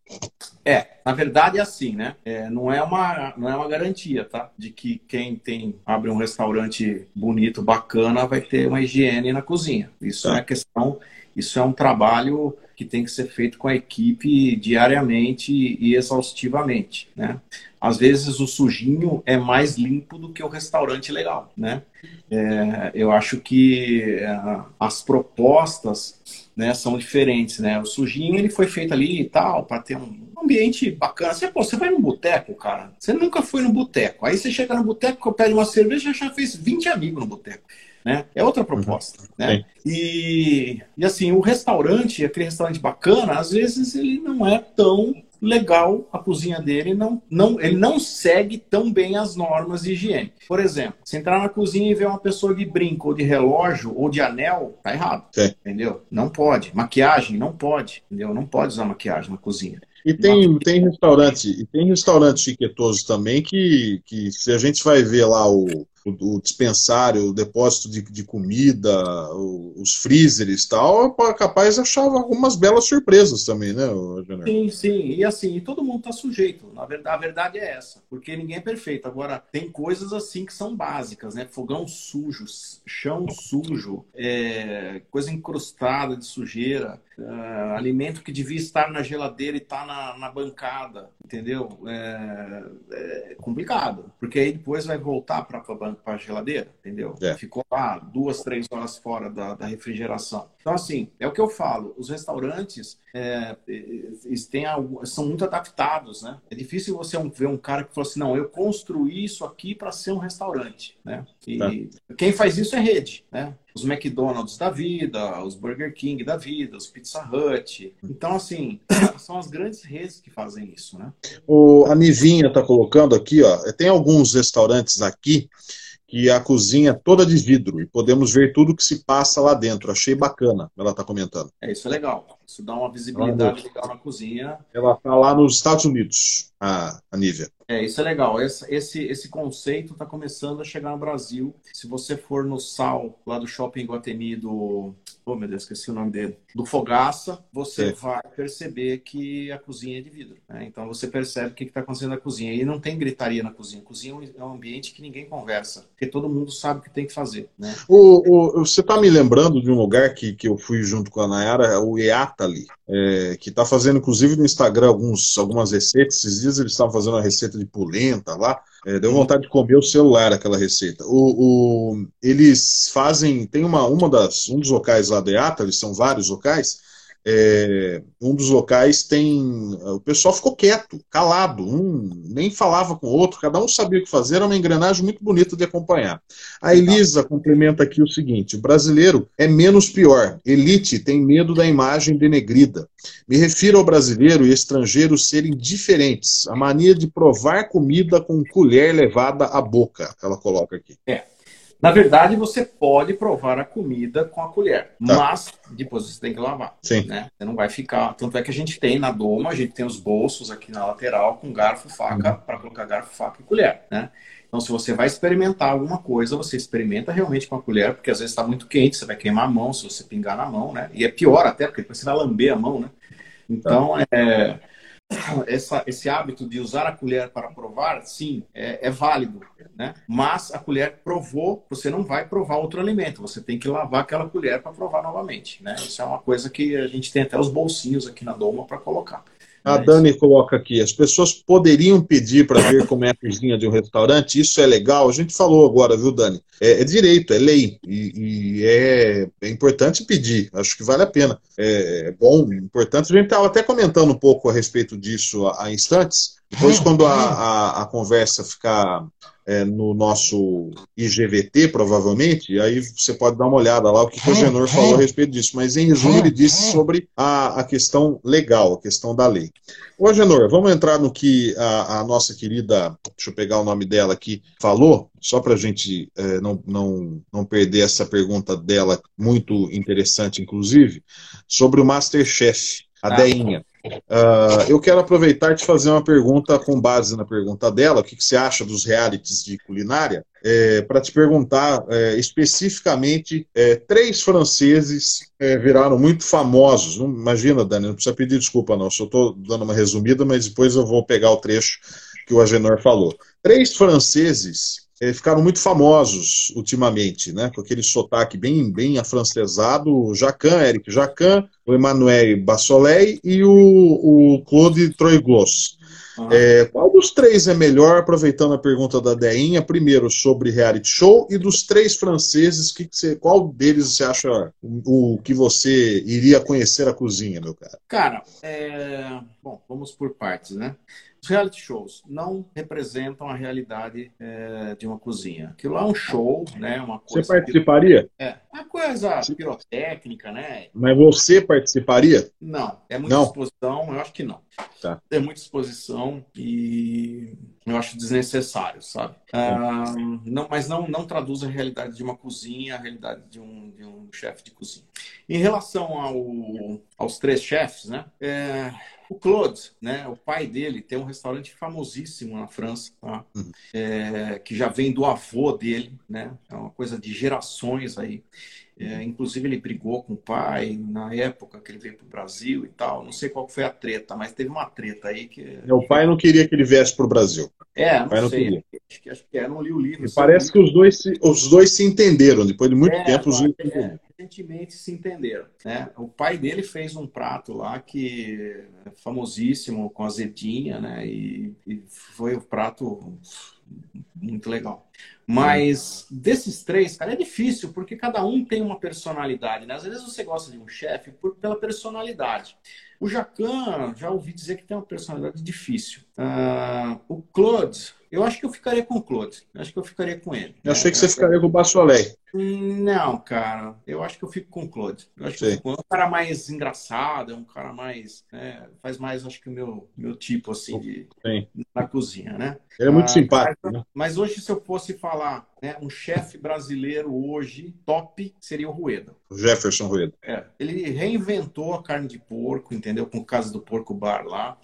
É, na verdade é assim, né? É, não, é uma, não é uma garantia, tá? De que quem tem abre um restaurante bonito, bacana, vai ter uma higiene na cozinha. Isso tá. é questão isso é um trabalho que tem que ser feito com a equipe diariamente e exaustivamente, né? Às vezes o sujinho é mais limpo do que o restaurante legal, né? É, eu acho que é, as propostas né, são diferentes, né? O sujinho ele foi feito ali e tal para ter um ambiente bacana. Você, pô, você vai no boteco, cara. Você nunca foi no boteco. Aí você chega no boteco, pede uma cerveja, já fez 20 amigos no boteco. Né? É outra proposta. Uhum. Né? E, e assim, o restaurante, aquele restaurante bacana, às vezes ele não é tão legal a cozinha dele, não, não, ele não segue tão bem as normas de higiene. Por exemplo, se entrar na cozinha e ver uma pessoa de brinco, ou de relógio, ou de anel, tá errado. Sim. Entendeu? Não pode. Maquiagem, não pode. Entendeu? Não pode usar maquiagem na cozinha. E tem, tem restaurante, e tem restaurante chiquetoso também que, que se a gente vai ver lá o, o, o dispensário, o depósito de, de comida, o, os freezers e tal, é capaz achar algumas belas surpresas também, né, Janir? Sim, sim. E assim, todo mundo está sujeito. Na verdade, a verdade é essa. Porque ninguém é perfeito. Agora, tem coisas assim que são básicas, né? Fogão sujo, chão sujo, é, coisa encrustada de sujeira, é, alimento que devia estar na geladeira e está na, na bancada, entendeu? É, é complicado. Porque aí depois vai voltar para a geladeira, entendeu? É. Ficou lá duas, três horas fora da, da, refrigeração. Então, assim, é o que eu falo. Os restaurantes é, eles têm, são muito adaptados, né? É difícil você ver um cara que falou assim, não, eu construí isso aqui para ser um restaurante, né? E é. quem faz isso é rede, né? Os McDonald's da vida, os Burger King da vida, os Pizza Hut. Então, assim, são as grandes redes que fazem isso, né? O, a Nivinha está colocando aqui, ó, tem alguns restaurantes aqui que a cozinha é toda de vidro e podemos ver tudo que se passa lá dentro. Achei bacana, ela está comentando. É, isso é legal. Isso dá uma visibilidade legal na cozinha. Ela está lá nos Estados Unidos, a, a Nívia. É, isso é legal. Esse, esse, esse conceito está começando a chegar no Brasil. Se você for no Sal, lá do Shopping Guatemi do... Oh, meu Deus, esqueci o nome dele. Do Fogaça, você vai perceber que a cozinha é de vidro. Né? Então, você percebe o que está acontecendo na cozinha. E não tem gritaria na cozinha. A cozinha é um ambiente que ninguém conversa. Porque todo mundo sabe o que tem que fazer. Né? O, o, você está me lembrando de um lugar que, que eu fui junto com a Nayara, o Eatali, é, que está fazendo, inclusive, no Instagram alguns, algumas receitas. Esses dias eles estavam fazendo uma receita de polenta lá. É, deu vontade de comer o celular aquela receita. O, o, eles fazem, tem uma, uma das, um dos locais lá de Ata, eles são vários locais, é, um dos locais tem. O pessoal ficou quieto, calado, um nem falava com o outro, cada um sabia o que fazer, era uma engrenagem muito bonita de acompanhar. A Elisa complementa aqui o seguinte: o brasileiro é menos pior. Elite tem medo da imagem denegrida. Me refiro ao brasileiro e estrangeiro serem diferentes. A mania de provar comida com colher levada à boca, ela coloca aqui. É. Na verdade, você pode provar a comida com a colher, tá. mas depois você tem que lavar. Sim. Né? Você não vai ficar. Tanto é que a gente tem na doma, a gente tem os bolsos aqui na lateral com garfo, faca, uhum. para colocar garfo, faca e colher. Né? Então, se você vai experimentar alguma coisa, você experimenta realmente com a colher, porque às vezes está muito quente, você vai queimar a mão se você pingar na mão, né? E é pior até, porque depois você vai lamber a mão, né? Então, é, essa, esse hábito de usar a colher para provar, sim, é, é, válido, né? Mas a colher provou, você não vai provar outro alimento, você tem que lavar aquela colher para provar novamente, né? Isso é uma coisa que a gente tem até os bolsinhos aqui na doma para colocar. A Dani coloca aqui: as pessoas poderiam pedir para ver como é a cozinha de um restaurante, isso é legal. A gente falou agora, viu, Dani? É, é direito, é lei. E, e é, é, importante pedir, acho que vale a pena. É, é bom, importante. A gente estava até comentando um pouco a respeito disso há, há instantes. Depois, quando a, a, a conversa ficar é, no nosso IGVT, provavelmente, aí você pode dar uma olhada lá o que, que o Genor falou a respeito disso. Mas, em resumo, ele disse sobre a, a questão legal, a questão da lei. Ô, Agenor, vamos entrar no que a, a, nossa querida, deixa eu pegar o nome dela aqui, falou, só para a gente é, não, não, não perder essa pergunta dela, muito interessante, inclusive, sobre o Masterchef, a ah, Deinha. Uh, eu quero aproveitar e te fazer uma pergunta com base na pergunta dela, o que, que você acha dos realities de culinária, é, para te perguntar é, especificamente, é, três franceses é, viraram muito famosos. Imagina, Dani, não precisa pedir desculpa não, só estou dando uma resumida, mas depois eu vou pegar o trecho que o Agenor falou. Três franceses é, ficaram muito famosos ultimamente, né? Com aquele sotaque bem, bem afrancesado, o Jacan, Eric Jacan, o Emmanuel Bassolet e o, o Claude Troiglos. Ah. É, qual dos três é melhor, aproveitando a pergunta da Deinha, primeiro sobre reality show, e dos três franceses, que que você, qual deles você acha o, o, que você iria conhecer a cozinha, meu cara? Cara, é... bom, vamos por partes, né? Os reality shows não representam a realidade é, de uma cozinha. Aquilo lá é um show, né? Uma coisa você participaria? É, uma coisa pirotécnica, né? Mas você participaria? Não, é muita não. exposição, eu acho que não. Tá. É muita exposição e eu acho desnecessário, sabe? Ah, não, mas não, não traduz a realidade de uma cozinha, a realidade de um, de um chefe de cozinha. Em relação ao, aos três chefes, né? É, o Claude, né, o pai dele, tem um restaurante famosíssimo na França, tá? uhum. é, que já vem do avô dele, né? É uma coisa de gerações aí. É, inclusive ele brigou com o pai na época que ele veio para o Brasil e tal. Não sei qual foi a treta, mas teve uma treta aí que. O pai não queria que ele viesse para o Brasil. É, não, não sei. Acho, que, acho que é, não li o livro. parece que os dois, se, os dois se entenderam. Depois de muito é, tempo, os dois é, recentemente se entenderam. Né? O pai dele fez um prato lá que é famosíssimo com azedinha, né? E, e foi um prato muito legal. Mas desses três, cara, é difícil, porque cada um tem uma personalidade, né? Às vezes você gosta de um chefe pela personalidade. O Jacan, já ouvi dizer que tem uma personalidade difícil. Uh, o Claude, eu acho que eu ficaria com o Claude. Eu acho que eu ficaria com ele. Eu achei que você ficaria com o Bassolé. Não, cara. Eu acho que eu fico com o Claude. Eu acho Sim. que é um cara mais engraçado, é um cara mais. Né, faz mais, acho que o meu, meu tipo, assim, de, na cozinha, né? Ele é muito ah, simpático. Mas, né? mas, hoje, se eu fosse falar, né, um chefe brasileiro hoje, top, seria o Rueda. O Jefferson Rueda. É. Ele reinventou a carne de porco, entendeu? Com o caso do porco bar lá.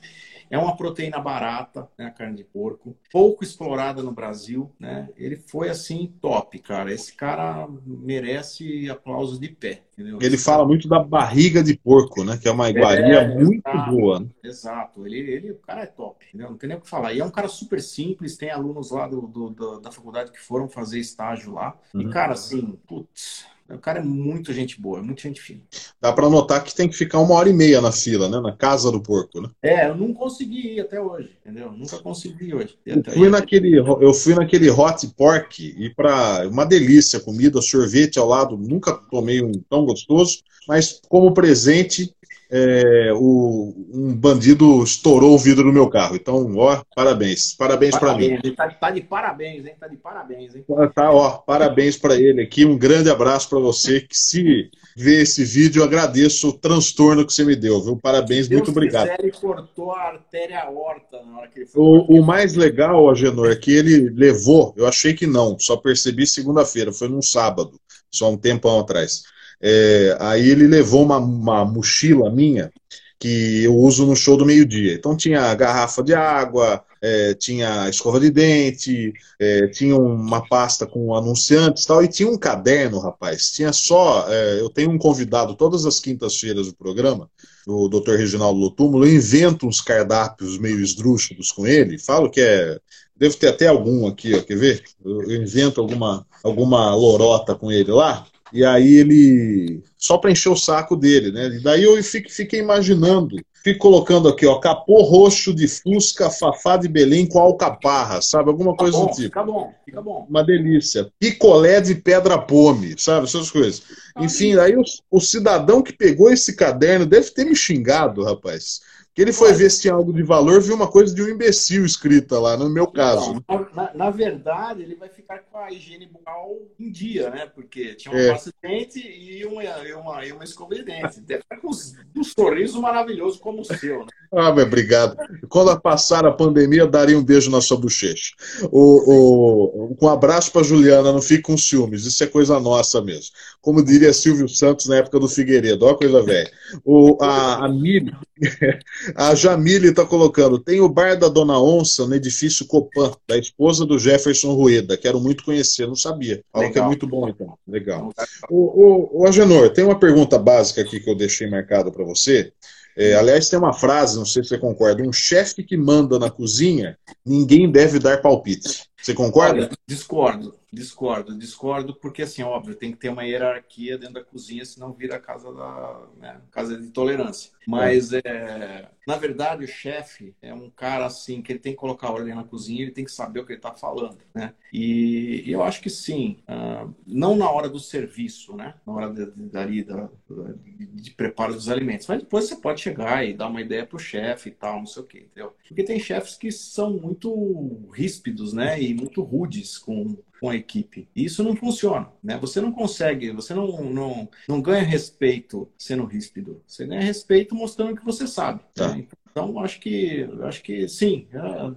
É uma proteína barata, né, a carne de porco, pouco explorada no Brasil, né? Ele foi assim top, cara. Esse cara merece aplausos de pé. Entendeu? Ele fala muito da barriga de porco, né? Que é uma iguaria é, muito exato, boa. Né? Exato. Ele, ele, o cara é top, entendeu? Não tem nem o que falar. E é um cara super simples. Tem alunos lá do, do, do da faculdade que foram fazer estágio lá. Uhum. E cara, assim, putz o cara é muito gente boa, muito gente fina. Dá para notar que tem que ficar uma hora e meia na fila, né? Na casa do porco, né? É, eu não consegui ir até hoje, entendeu? Nunca consegui hoje. Eu fui, naquele, eu fui naquele hot pork e para uma delícia, comida, sorvete ao lado, nunca tomei um tão gostoso, mas como presente é, o, um bandido estourou o vidro do meu carro. Então, ó, parabéns. Parabéns para mim. Ele tá, tá, de parabéns, hein? Tá de parabéns, hein? Tá, ó, parabéns para ele aqui. Um grande abraço para você que se vê esse vídeo, eu agradeço o transtorno que você me deu, viu? Parabéns, muito obrigado. Quiser, ele cortou a artéria aorta na hora que ele foi. O, o mais legal, Agenor, é que ele levou, eu achei que não, só percebi segunda-feira, foi num sábado, só um tempão atrás é, aí ele levou uma, uma mochila minha que eu uso no show do meio-dia. Então tinha garrafa de água, é, tinha escova de dente, é, tinha uma pasta com anunciantes e tal, e tinha um caderno, rapaz. Tinha só. É, eu tenho um convidado todas as quintas-feiras do programa, o Dr. Reginaldo Lotúmulo, eu invento uns cardápios meio esdrúxulos com ele, falo que é. Devo ter até algum aqui, ó, quer ver? Eu invento alguma, alguma lorota com ele lá. E aí ele. Só para encher o saco dele, né? E daí eu fiquei imaginando, fico colocando aqui, ó, capô roxo de Fusca, Fafá de Belém com alcaparra, sabe? Alguma coisa bom, do tipo. Fica bom, fica bom. Uma delícia. Picolé de pedra pome, sabe? Essas coisas. Enfim, aí o, o cidadão que pegou esse caderno deve ter me xingado, rapaz. Que ele foi ver se tinha algo de valor, viu uma coisa de um imbecil escrita lá, no meu caso. Então, na, na, verdade, ele vai ficar com a higiene bucal em dia, né? Porque tinha uma É. pasta de dente e uma, e uma, e uma escova de dente. Deve ficar com um sorriso maravilhoso como o seu, né? Ah, mas obrigado. Quando passar a pandemia, daria um beijo na sua bochecha. O, o, um abraço para Juliana, não fique com ciúmes, isso é coisa nossa mesmo. Como diria Silvio Santos na época do Figueiredo, olha a coisa velha. O, a, a, Mili, a Jamile está colocando: tem o bar da Dona Onça no edifício Copan, da esposa do Jefferson Rueda. Quero muito conhecer, não sabia. Fala que é muito bom, então. Legal. O, o, o Agenor, tem uma pergunta básica aqui que eu deixei marcada para você. É, aliás, tem uma frase, não sei se você concorda: um chefe que manda na cozinha, ninguém deve dar palpite. Você concorda? Olha, discordo, discordo, discordo, porque assim, óbvio, tem que ter uma hierarquia dentro da cozinha, senão vira casa da né, casa de tolerância. Mas é, na verdade o chefe é um cara assim que ele tem que colocar ordem na cozinha, ele tem que saber o que ele está falando, né? E, e, eu acho que sim, uh, não na hora do serviço, né? Na hora de, de, de, de, preparo dos alimentos, mas depois você pode chegar e dar uma ideia pro chefe e tal, não sei o que, entendeu? Porque tem chefes que são muito ríspidos, né? E muito rudes com, com a equipe. E isso não funciona, né? Você não consegue, você não, não, não ganha respeito sendo ríspido. Você ganha respeito mostrando que você sabe. Tá. Né? Então, acho que, acho que sim,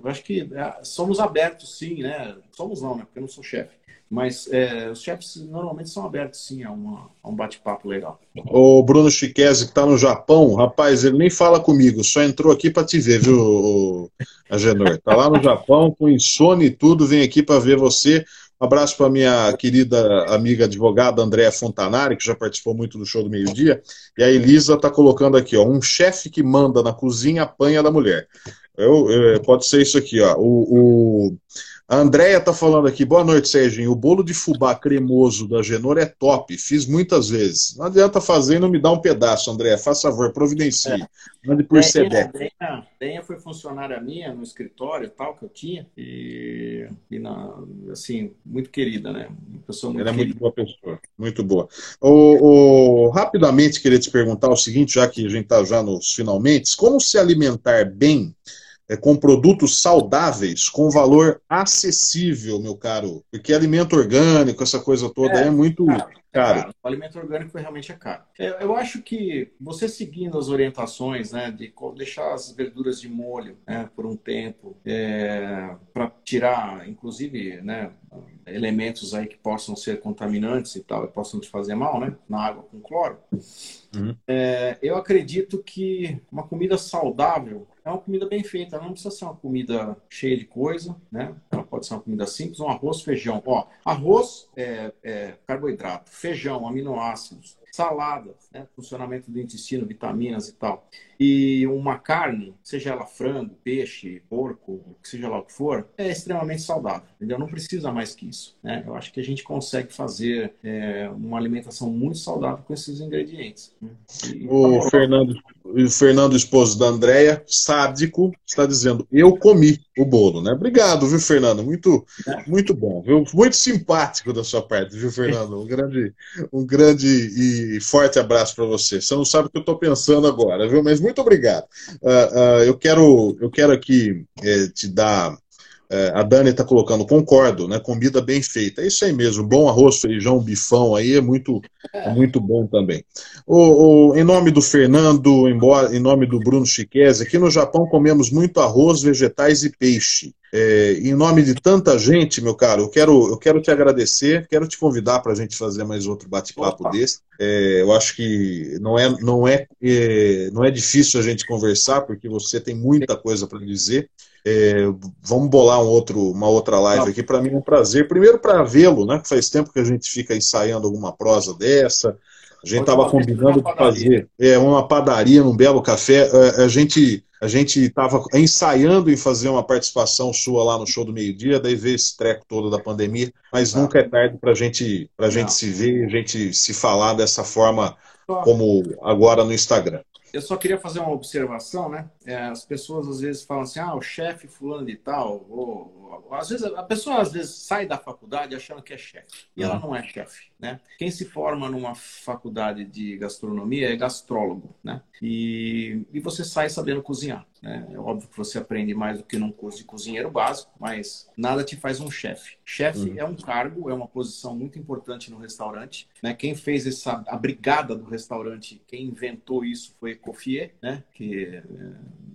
acho que somos abertos, sim, né? Somos não, né? Porque eu não sou chefe. Mas é, os chefes normalmente são abertos, sim, a, uma, a um bate-papo legal. O Bruno Chiquese, que está no Japão, rapaz, ele nem fala comigo, só entrou aqui para te ver, viu, Agenor? Tá lá no Japão, com insônia e tudo, vem aqui para ver você. Um abraço para minha querida amiga advogada Andréa Fontanari, que já participou muito do show do meio-dia. E a Elisa está colocando aqui, ó, um chefe que manda na cozinha apanha da mulher. Eu, eu, pode ser isso aqui, ó. O, o a Andréia tá falando aqui, boa noite, Serginho. O bolo de fubá cremoso da Genor é top, fiz muitas vezes. Não adianta fazer e não me dá um pedaço, Andréia. Faça favor, providencie. É. Mande por Sedex. A Denha foi funcionária minha no escritório e tal, que eu tinha. E, e na, assim, muito querida, né? Uma pessoa muito Ela é muito boa pessoa, muito boa. O, o, rapidamente, queria te perguntar o seguinte, já que a gente está já nos finalmente, como se alimentar bem é, com produtos saudáveis, com valor acessível, meu caro. Porque alimento orgânico, essa coisa toda é, é muito caro. caro. O alimento orgânico realmente é caro. Eu, eu, acho que você seguindo as orientações, né, de deixar as verduras de molho né, por um tempo, é, para tirar, inclusive, né, elementos aí que possam ser contaminantes e tal, e possam te fazer mal, né, na água com cloro. Uhum. É, eu acredito que uma comida saudável é uma comida bem feita, ela não precisa ser uma comida cheia de coisa, né? Ela pode ser uma comida simples, um arroz, feijão. Ó, arroz é, é carboidrato, feijão, aminoácidos, saladas, né? funcionamento do intestino, vitaminas e tal. E uma carne, seja ela frango, peixe, porco, seja lá o que for, é extremamente saudável. Entendeu? Não precisa mais que isso. Né? Eu acho que a gente consegue fazer é, uma alimentação muito saudável com esses ingredientes. Né? E, o, Fernando, o Fernando, esposo da Andréia, sádico, está dizendo: Eu comi o bolo, né? Obrigado, viu, Fernando? Muito, muito bom, viu? Muito simpático da sua parte, viu, Fernando? Um grande, um grande e forte abraço para você. Você não sabe o que eu estou pensando agora, viu? Mas muito obrigado. Uh, uh, eu, quero, eu quero aqui eh, te dar é, a Dani está colocando, concordo, né? Comida bem feita. É isso aí mesmo. Bom arroz, feijão, bifão aí é muito, é muito bom também. O, o, em nome do Fernando, embora, em nome do Bruno Chiquese, aqui no Japão comemos muito arroz, vegetais e peixe. É, em nome de tanta gente, meu caro, eu quero, eu quero te agradecer, quero te convidar para a gente fazer mais outro bate-papo desse. É, eu acho que não é, não, é, é, não é difícil a gente conversar, porque você tem muita coisa para dizer. É, vamos bolar um outro, uma outra live aqui. Para mim é um prazer. Primeiro para vê-lo, né? Faz tempo que a gente fica ensaiando alguma prosa dessa. A gente estava combinando de fazer é, uma padaria num belo café. A, é, a gente a gente estava ensaiando em fazer uma participação sua lá no show do meio-dia, daí veio esse treco todo da pandemia, mas nunca é tarde para gente, a gente se ver, a gente se falar dessa forma como agora no Instagram. Eu só queria fazer uma observação, né? É, as pessoas às vezes falam assim, ah, o chefe fulano de tal, ou, às vezes a pessoa às vezes sai da faculdade achando que é chefe e ela uhum. não é chefe, né? Quem se forma numa faculdade de gastronomia é gastrólogo, né? E, e você sai sabendo cozinhar. Né? É óbvio que você aprende mais do que num curso de cozinheiro básico, mas nada te faz um chefe. Chefe uhum. é um cargo, é uma posição muito importante no restaurante. Né? Quem fez essa a brigada do restaurante, quem inventou isso foi Coffier, né? que é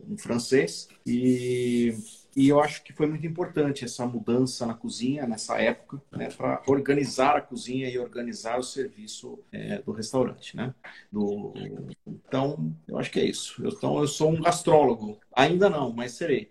um francês. E e eu acho que foi muito importante essa mudança na cozinha nessa época, né, para organizar a cozinha e organizar o serviço é, do restaurante, né? Do... Então, eu acho que é isso. Então, eu sou um gastrólogo. Ainda não, mas serei.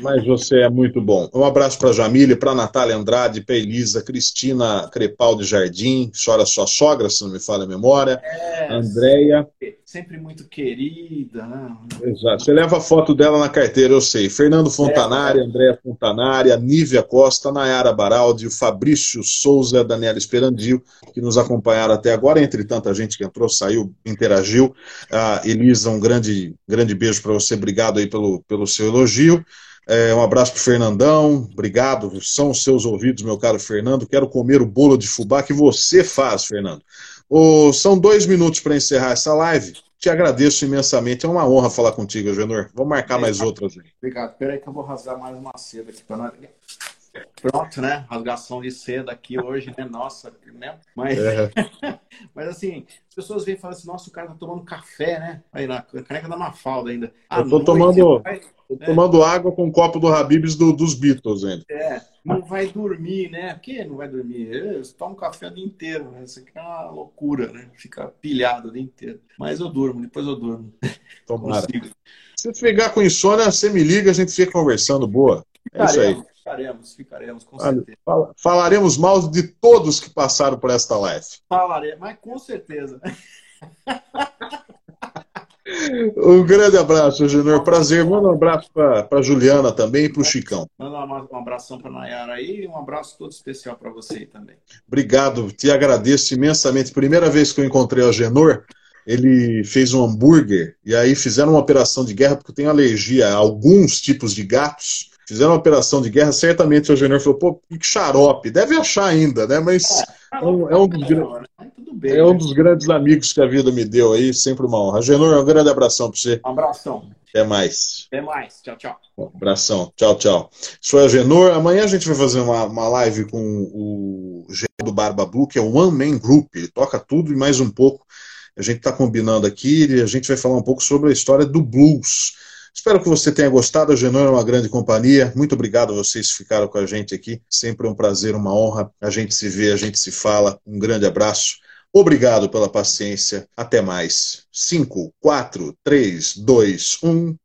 Mas você é muito bom. Um abraço para Jamile, para Natália Andrade, para Elisa, Cristina Crepaldi Jardim, chora sua sogra, se não me falha a memória. É, Andréia. Sempre muito querida, né? Exato. Você leva a foto dela na carteira, eu sei. Fernando Fontanari, é, Andréia Fontanari, Nívia Costa, Nayara Baraldi, o Fabrício Souza, Daniela Esperandil, que nos acompanharam até agora, entre tanta gente que entrou, saiu, interagiu. A Elisa, um grande, grande beijo para você. Obrigado aí pelo pelo, pelo seu elogio. É, um abraço para Fernandão, obrigado. São os seus ouvidos, meu caro Fernando. Quero comer o bolo de fubá que você faz, Fernando. Oh, são dois minutos para encerrar essa live. Te agradeço imensamente. É uma honra falar contigo, Genor. Vamos marcar mais outras. Obrigado. Espera aí que eu vou rasgar mais uma seda aqui para nós. Pronto, né? Rasgação de seda aqui hoje, né? Nossa, né? Mas, é. mas assim, as pessoas vêm e falam assim, nossa, o cara tá tomando café, né? Aí na caneca da Mafalda ainda. Eu tô tomando, vai, tô né? tomando água com um copo do Habibs do, dos Beatles ainda. É, não vai dormir, né? Por que não vai dormir? Eu tomo café o dia inteiro, né? Isso aqui é uma loucura, né? Fica pilhado o dia inteiro. Mas eu durmo, depois eu durmo. Tomara. Se pegar com insônia, você me liga, a gente fica conversando, boa. É isso aí. Ficaremos, ficaremos, com certeza. Falaremos mal de todos que passaram por esta live. Falaremos, mas com certeza. Um grande abraço, Júnior. Prazer. Manda um abraço para Juliana também e para o Chicão. Manda um abração para Nayara aí e um abraço todo especial para você também. Obrigado, te agradeço imensamente. Primeira vez que eu encontrei o Genor, ele fez um hambúrguer e aí fizeram uma operação de guerra porque eu tenho alergia a alguns tipos de gatos fizeram uma operação de guerra, certamente o Agenor falou, pô, que xarope, deve achar ainda, né? Mas é, é, um, é um, dos, né? é um dos grandes amigos que a vida me deu aí, sempre uma honra. Agenor, um grande abração para você. Um abração. Até mais. Até mais. Tchau, tchau. Um abração. Tchau, tchau. Sou Agenor. Amanhã a gente vai fazer uma, uma live com o G do Barba Blue, que é o One Man Group. Ele toca tudo e mais um pouco. A gente está combinando aqui e a gente vai falar um pouco sobre a história do blues Espero que você tenha gostado. A Genor é uma grande companhia. Muito obrigado a vocês que ficaram com a gente aqui. Sempre um prazer, uma honra. A gente se vê, a gente se fala. Um grande abraço. Obrigado pela paciência. Até mais. 5, 4, 3, 2, 1.